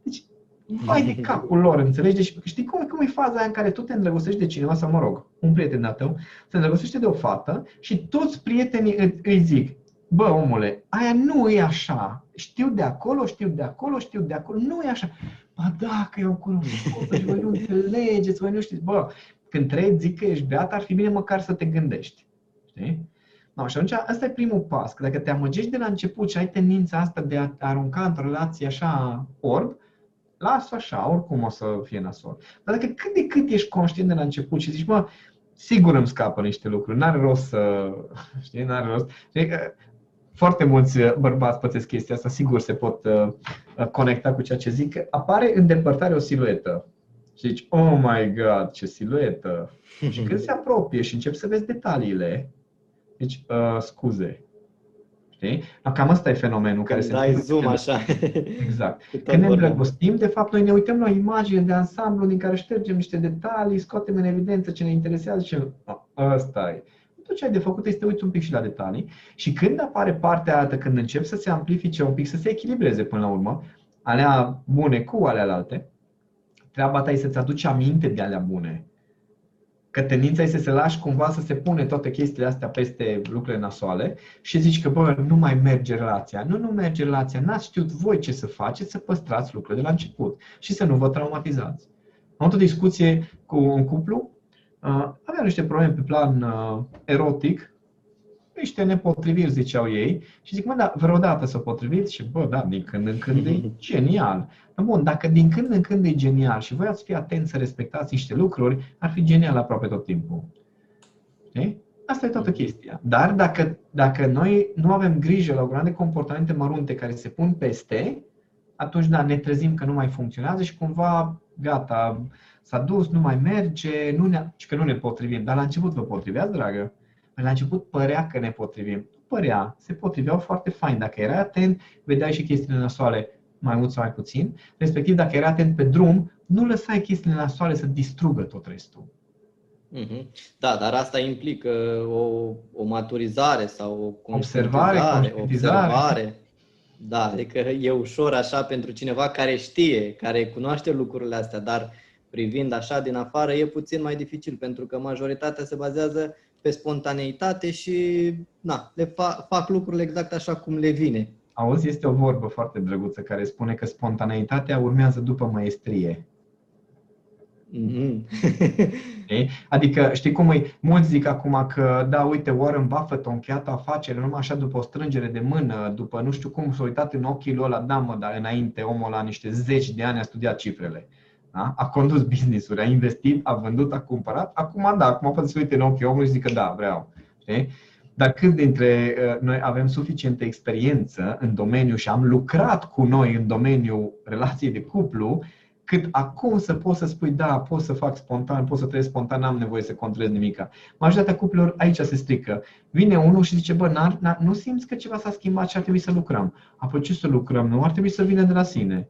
deci, vai de capul lor, înțelegi? Deci știi cum, cum e faza aia în care tu te îndrăgostești de cineva, sau mă rog, un prieten de tău, se îndrăgostește de o fată și toți prietenii îi zic, bă, omule, aia nu e așa, știu de acolo, știu de acolo, știu de acolo, nu e așa. Ba da, că eu cunosc și voi nu înțelegeți, voi nu știți, bă, când trei zic că ești beat, ar fi bine măcar să te gândești. Știi? No, și atunci ăsta e primul pas. Că dacă te amăgești de la început și ai tendința asta de a arunca într-o relație așa orb, lasă așa, oricum o să fie nasol. Dar dacă cât de cât ești conștient de la început și zici, mă, sigur îmi scapă niște lucruri, n-are rost să, (laughs) știi, n-are rost. Știi că foarte mulți bărbați pățesc chestia asta, sigur se pot uh, conecta cu ceea ce zic, apare în depărtare o siluetă. Și zici, oh my god, ce siluetă! (laughs) și când se apropie și începi să vezi detaliile, deci, uh, scuze. Știi? Cam asta e fenomenul care se Dai zoom așa. Exact. Când ne îndrăgostim, de fapt, noi ne uităm la o imagine de ansamblu din care ștergem niște detalii, scoatem în evidență ce ne interesează și ăsta e. Tot ce ai de făcut este să uiți un pic și la detalii și când apare partea altă, când încep să se amplifice un pic, să se echilibreze până la urmă, alea bune cu alea alte, treaba ta e să-ți aduci aminte de alea bune. Că tendința este să se lași cumva să se pune toate chestiile astea peste lucrurile nasoale și zici că, bă, nu mai merge relația. Nu, nu merge relația. N-ați știut voi ce să faceți, să păstrați lucrurile de la început și să nu vă traumatizați. Am avut o discuție cu un cuplu, uh, avea niște probleme pe plan uh, erotic, niște nepotriviri, ziceau ei, și zic, mă, da, vreodată să potriviți? Și, bă, da, din când în când e (laughs) genial. Bun, dacă din când în când e genial și voi ați fi atenți să respectați niște lucruri, ar fi genial aproape tot timpul. Știi? Asta e toată chestia. Dar dacă, dacă noi nu avem grijă la o grămadă de comportamente mărunte care se pun peste, atunci da, ne trezim că nu mai funcționează și cumva, gata, s-a dus, nu mai merge, nu ne, și că nu ne potrivim. Dar la început vă potriveați, dragă? La început părea că ne potrivim. Părea, se potriveau foarte fain. Dacă erai atent, vedeai și chestiile nasoale mai mult sau mai puțin. Respectiv, dacă erai atent pe drum, nu lăsai chestiile nasoale să distrugă tot restul. Mhm. Da, dar asta implică o, o maturizare sau o observare, observare. Da, adică e ușor așa pentru cineva care știe, care cunoaște lucrurile astea, dar privind așa din afară e puțin mai dificil pentru că majoritatea se bazează pe spontaneitate și na, le fa- fac lucrurile exact așa cum le vine. Auzi, este o vorbă foarte drăguță care spune că spontaneitatea urmează după maestrie. Mm-hmm. (laughs) Adică, știi cum e? Mulți zic acum că, da, uite, Warren Buffett a încheiat afacere numai așa după o strângere de mână, după nu știu cum s-a uitat în ochii lui ăla, da, mă, dar înainte omul la niște zeci de ani a studiat cifrele. Da? A condus business-uri, a investit, a vândut, a cumpărat. Acum, da, acum poate să uite în ochii omului și zică, da, vreau. Știi? Dar cât dintre uh, noi avem suficientă experiență în domeniu și am lucrat cu noi în domeniul relației de cuplu, cât acum să poți să spui, da, pot să fac spontan, pot să trăiesc spontan, n-am nevoie să controlez nimic. Majoritatea cuplurilor aici se strică. Vine unul și zice, bă, n-ar, n-ar, nu simți că ceva s-a schimbat și ar trebui să lucrăm. Apoi ce să lucrăm? Nu ar trebui să vină de la sine.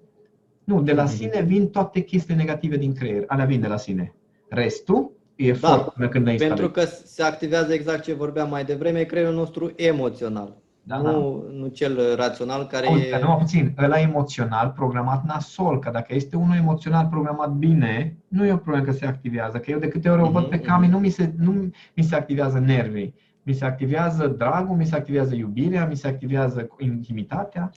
Nu, de la mhm. sine vin toate chestiile negative din creier. Alea vin de la sine. Restul e da, până când ai Pentru că se activează exact ce vorbeam mai devreme, creierul nostru emoțional. Da, nu, da. nu cel rațional care Auzi, e... Numai puțin, ăla emoțional programat nasol, că dacă este unul emoțional programat bine, nu e o problemă că se activează, că eu de câte ori o văd pe mhm, Cami, mhm. nu mi se, nu mi se activează nervii, mi se activează dragul, mi se activează iubirea, mi se activează intimitatea.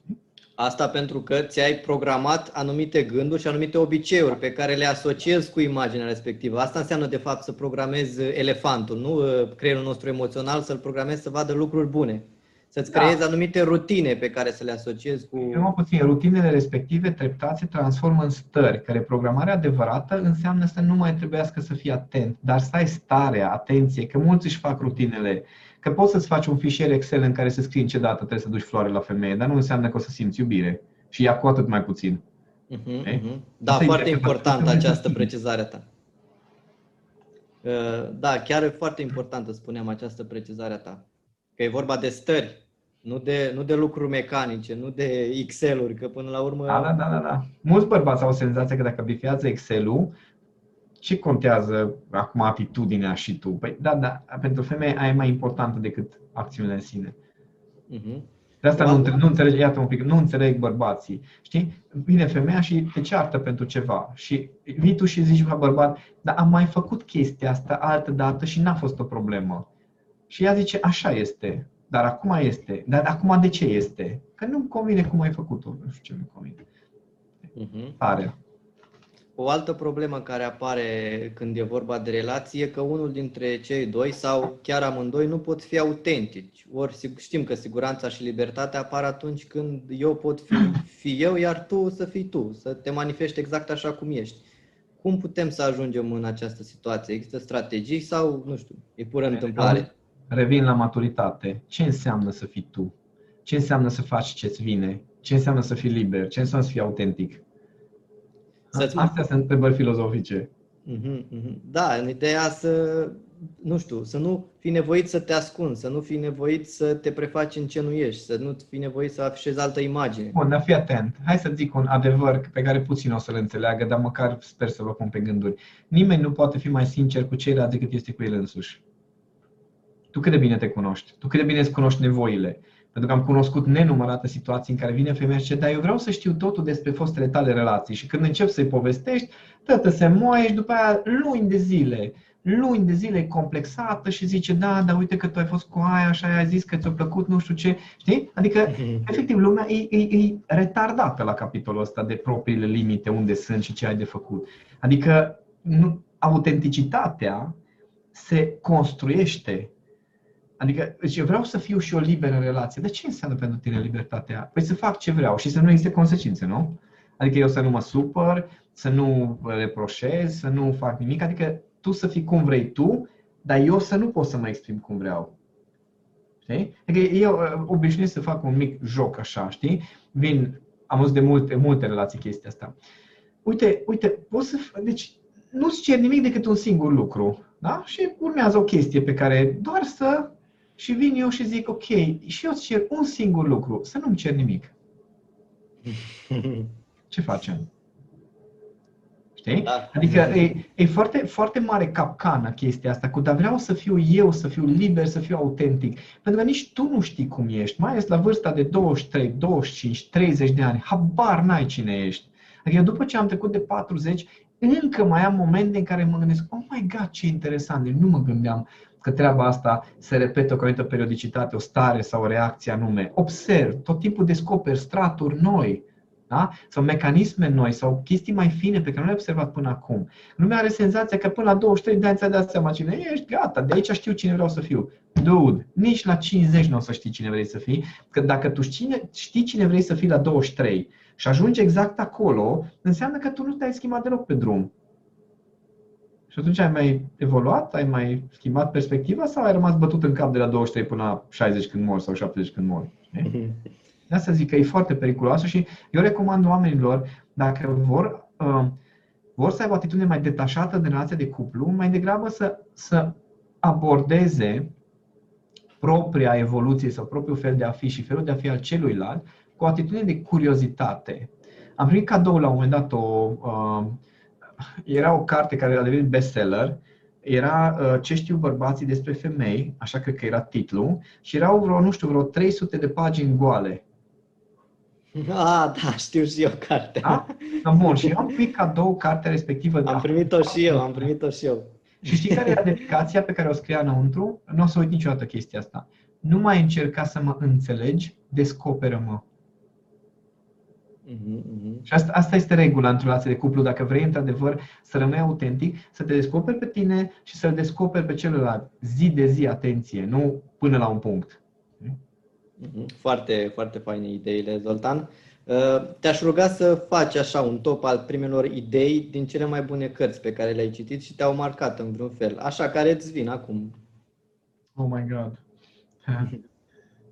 Asta pentru că ți-ai programat anumite gânduri și anumite obiceiuri pe care le asociezi cu imaginea respectivă. Asta înseamnă, de fapt, să programezi elefantul, nu creierul nostru emoțional, să-l programezi să vadă lucruri bune. Să-ți da. creezi anumite rutine pe care să le asociezi cu... Numai puțin, rutinele respective treptat se transformă în stări, care programarea adevărată înseamnă să nu mai trebuiască să fii atent, dar să ai starea, atenție, că mulți își fac rutinele Că poți să-ți faci un fișier Excel în care să scrii în ce dată trebuie să duci floare la femeie, dar nu înseamnă că o să simți iubire. Și ea cu atât mai puțin. Uh-huh, uh-huh. Da, Asta foarte importantă această precizare ta. Uh, da, chiar e foarte importantă, spuneam, această precizare ta. Că e vorba de stări, nu de, nu de lucruri mecanice, nu de Excel-uri, că până la urmă... Da, da, da, da. da. Mulți bărbați au senzația că dacă bifează Excel-ul, ce contează acum atitudinea și tu? Păi da, da, pentru femeie aia e mai importantă decât acțiunile în sine. Uh-huh. De asta nu, înțeleg, nu înțeleg, iată un pic, nu înțeleg bărbații. Știi? Vine femeia și te ceartă pentru ceva. Și vii tu și zici la bărbat, dar am mai făcut chestia asta altă dată și n-a fost o problemă. Și ea zice, așa este, dar acum este. Dar acum de ce este? Că nu-mi convine cum ai făcut-o. Nu știu ce mi convine. Uh-huh. Tare. O altă problemă care apare când e vorba de relație e că unul dintre cei doi sau chiar amândoi nu pot fi autentici. Ori știm că siguranța și libertatea apar atunci când eu pot fi, fi eu, iar tu să fii tu, să te manifesti exact așa cum ești. Cum putem să ajungem în această situație? Există strategii sau, nu știu, e pură întâmplare? Revin la maturitate. Ce înseamnă să fii tu? Ce înseamnă să faci ce-ți vine? Ce înseamnă să fii liber? Ce înseamnă să fii autentic? Să-ți... Astea sunt întrebări filozofice. Mhm, mhm. Da, în ideea să, nu știu, să nu fii nevoit să te ascunzi, să nu fii nevoit să te prefaci în ce nu ești, să nu fii nevoit să afișezi altă imagine. Bun, dar fii atent. Hai să zic un adevăr pe care puțin o să-l înțeleagă, dar măcar sper să-l pun pe gânduri. Nimeni nu poate fi mai sincer cu ceilalți decât este cu el însuși. Tu cât de bine te cunoști? Tu cât de bine îți cunoști nevoile? Pentru că am cunoscut nenumărate situații în care vine femeia și zice, dar eu vreau să știu totul despre fostele tale relații. Și când încep să-i povestești, tătă se moaie și după aia luni de zile, luni de zile complexată și zice, da, dar uite că tu ai fost cu aia și ai zis că ți-a plăcut nu știu ce. Știi? Adică, mhm. efectiv, lumea e, e, e retardată la capitolul ăsta de propriile limite, unde sunt și ce ai de făcut. Adică, nu, autenticitatea se construiește Adică, deci eu vreau să fiu și o liberă în relație. Dar ce înseamnă pentru tine libertatea? Păi să fac ce vreau și să nu existe consecințe, nu? Adică eu să nu mă supăr, să nu reproșez, să nu fac nimic. Adică tu să fii cum vrei tu, dar eu să nu pot să mă exprim cum vreau. Știi? Adică eu uh, obișnuiesc să fac un mic joc așa, știi? Vin, am văzut de multe, multe relații chestia asta. Uite, uite, poți să, deci nu-ți cer nimic decât un singur lucru. Da? Și urmează o chestie pe care doar să și vin eu și zic, ok, și eu îți cer un singur lucru, să nu-mi cer nimic. (laughs) Ce facem? Știi? Da. Adică e, e foarte, foarte mare capcană chestia asta cu, dar vreau să fiu eu, să fiu liber, să fiu autentic. Pentru că nici tu nu știi cum ești, mai ales la vârsta de 23, 25, 30 de ani, habar n-ai cine ești. Adică după ce am trecut de 40, încă mai am momente în care mă gândesc, oh my god, ce interesant, deci nu mă gândeam că treaba asta se repetă cu o anumită periodicitate, o stare sau o reacție anume. Observ, tot timpul descoperi straturi noi. da? sau mecanisme noi sau chestii mai fine pe care nu le-ai observat până acum. Lumea are senzația că până la 23 de ani ți-ai dat seama cine ești, gata, de aici știu cine vreau să fiu. Dude, nici la 50 nu o să știi cine vrei să fii, că dacă tu știi, știi cine vrei să fii la 23 și ajungi exact acolo, înseamnă că tu nu te-ai schimbat deloc pe drum. Și atunci ai mai evoluat, ai mai schimbat perspectiva sau ai rămas bătut în cap de la 23 până la 60 când mor sau 70 când mor? (laughs) De asta zic că e foarte periculoasă și eu recomand oamenilor, dacă vor, uh, vor să aibă o atitudine mai detașată de relația de cuplu, mai degrabă să, să abordeze propria evoluție sau propriul fel de a fi și felul de a fi al celuilalt cu o atitudine de curiozitate. Am primit cadou la un moment dat o, uh, era o carte care a devenit bestseller, era uh, Ce știu bărbații despre femei, așa cred că era titlul, și erau vreo, nu știu, vreo 300 de pagini goale. (laughs) Ah, da, știu și eu cartea. Da? da bun, și eu am primit cadou cartea respectivă. Am primit-o și eu, am primit-o și eu. Și știi care era dedicația pe care o scria înăuntru? Nu o să uit niciodată chestia asta. Nu mai încerca să mă înțelegi, descoperă-mă. Uh-huh, Și asta, asta este regula într-o relație de cuplu. Dacă vrei într-adevăr să rămâi autentic, să te descoperi pe tine și să-l descoperi pe celălalt. Zi de zi, atenție, nu până la un punct. Mhm. Foarte, foarte faine ideile, Zoltan. Uh, te-aș ruga să faci așa un top al primelor idei din cele mai bune cărți pe care le-ai citit și te-au marcat în vreun fel, așa care îți vin acum. Oh my God! (laughs)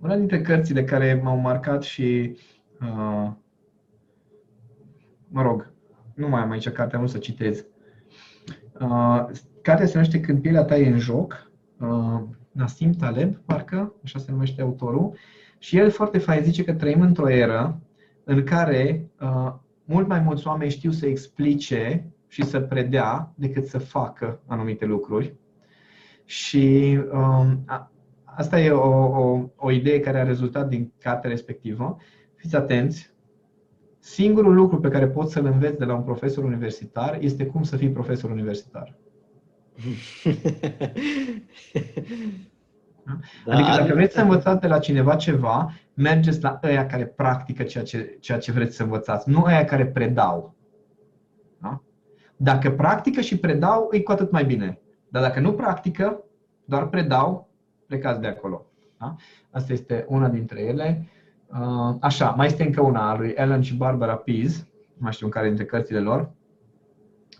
Una dintre cărțile care m-au marcat și uh, mă rog, nu mai am aici cartea, nu să citez. Uh, cartea se numește Când pielea ta e în joc, uh, Nassim Taleb, parcă, așa se numește autorul, și el foarte fain zice că trăim într-o eră în care uh, mult mai mulți oameni știu să explice și să predea decât să facă anumite lucruri. Și um, a, asta e o, o, o idee care a rezultat din cartea respectivă. Fiți atenți, Singurul lucru pe care poți să-l înveți de la un profesor universitar este cum să fii profesor universitar. (laughs) Da? Adică dacă vreți să învățați de la cineva ceva, mergeți la ăia care practică ceea ce, ceea ce vreți să învățați, nu ăia care predau. Da? Dacă practică și predau, e cu atât mai bine. Dar dacă nu practică, doar predau, plecați de acolo. Da? Asta este una dintre ele. Uh, așa, mai este încă una a lui Ellen și Barbara Pease, nu mai știu în care dintre cărțile lor,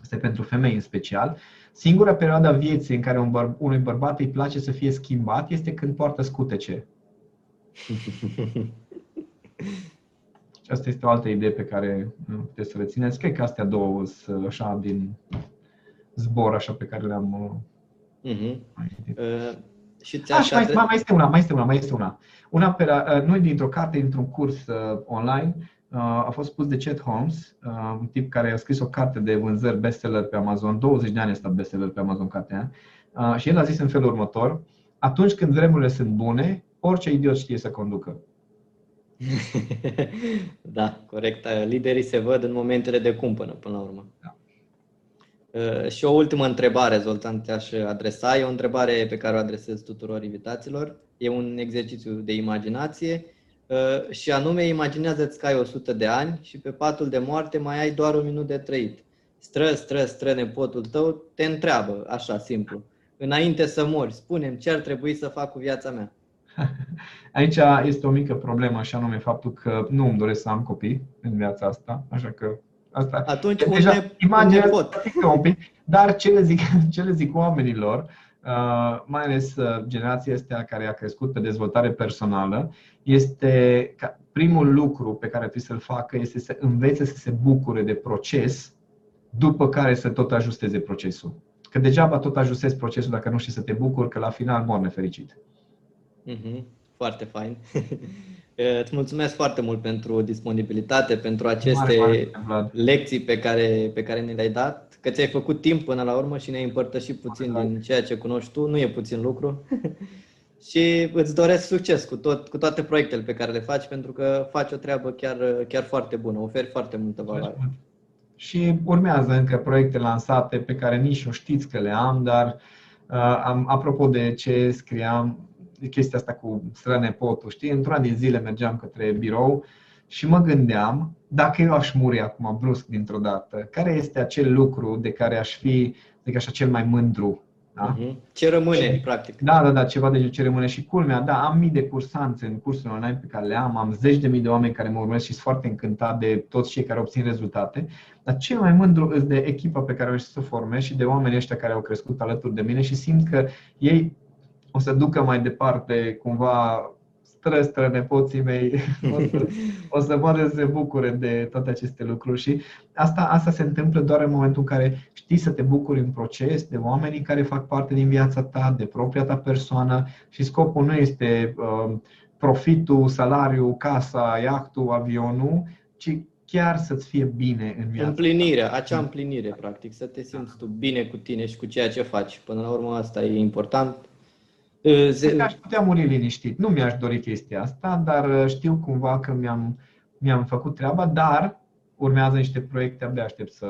este pentru femei în special. Singura perioadă a vieții în care un băr- unui bărbat îi place să fie schimbat este când poartă scutece. Și (laughs) asta este o altă idee pe care puteți să rețineți. Cred că astea două sunt așa din zbor așa pe care le-am uh-huh. Uh, și ți Așa, mai, mai este una, mai este una, mai este una. Una pe la, uh, nu dintr-o carte, dintr-un curs uh, online, uh, a fost spus de Chet Holmes, uh, un tip care a scris o carte de vânzări bestseller pe Amazon, 20 de ani este bestseller pe Amazon cartea, uh, și el a zis în felul următor, atunci când vremurile sunt bune, orice idiot știe să conducă. (laughs) da, corect. Liderii se văd în momentele de cumpănă, până la urmă. Da. Uh, și o ultimă întrebare, Zoltan, te-aș adresa. E o întrebare pe care o adresez tuturor invitaților. E un exercițiu de imaginație uh, și anume imaginează-ți că ai 100 de ani și pe patul de moarte mai ai doar un minut de trăit. Stră, stră, stră nepotul tău, te întreabă, așa simplu. Înainte să mori, spunem ce ar trebui să fac cu viața mea. (laughs) Aici este o mică problemă, așa nume faptul că nu îmi doresc să am copii în viața asta, așa că Asta. Atunci deja, unde, unde pot? Un pic, dar ce le zic, (laughs) ce le zic oamenilor, uh, mai ales uh, generația asta care a crescut pe dezvoltare personală, este că primul lucru pe care trebuie să-l facă este să învețe să se bucure de proces, după care să tot ajusteze procesul. Că degeaba tot ajustezi procesul dacă nu știi să te bucuri, că la final mor nefericit. Mm-hmm. Foarte fain. (laughs) Îți mulțumesc foarte mult pentru disponibilitate, pentru aceste mare, mare, lecții pe care, pe care ne le-ai dat, că ți-ai făcut timp până la urmă și ne-ai împărtășit puțin mare, din ceea ce cunoști tu. Nu e puțin lucru. (laughs) și îți doresc succes cu, tot, cu toate proiectele pe care le faci, pentru că faci o treabă chiar, chiar foarte bună, oferi foarte multă valoare. Și urmează încă proiecte lansate pe care nici nu știți că le am, dar uh, am, apropo de ce scriam, chestia asta cu strănepotul, știi? Într-una din zile mergeam către birou Și mă gândeam, dacă eu aș muri acum brusc dintr-o dată, care este acel lucru de care aș fi, zic așa, cel mai mândru da? Uh-huh. Ce rămâne, și, practic. Da, da, da, ceva de ce rămâne. Și culmea, da, am mii de cursanți în cursurile online pe care le am, am zeci de mii de oameni care mă urmăresc și sunt foarte încântat de toți cei care obțin rezultate. Dar cel mai mândru îs de echipa pe care o să o formez și de oamenii ăștia care au crescut alături de mine și simt că ei o să ducă mai departe cumva stră, stră nepoții mei (laughs) o să, o să poată să se bucure de toate aceste lucruri și asta, asta se întâmplă doar în momentul în care știi să te bucuri în proces de oamenii care fac parte din viața ta, de propria ta persoană și scopul nu este uh, profitul, salariul, casa, iahtul, avionul, ci chiar să-ți fie bine în viață. Împlinirea, acea împlinire, practic, să te simți tu bine cu tine și cu ceea ce faci. Până la urmă, asta e important se... Aș putea muri liniștit. Nu mi-aș dori chestia asta, dar uh, știu cumva că mi-am, mi-am făcut treaba, dar urmează niște proiecte, abia aștept să,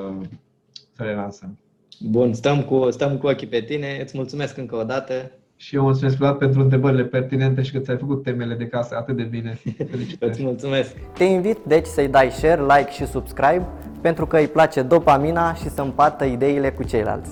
să le lansăm. Bun, stăm cu, stăm cu ochii pe tine. Îți mulțumesc încă o dată. Și eu mulțumesc Vlad pentru întrebările pertinente și că ți-ai făcut temele de casă atât de bine. (laughs) Îți mulțumesc. Te invit deci să-i dai share, like și subscribe pentru că îi place dopamina și să împartă ideile cu ceilalți.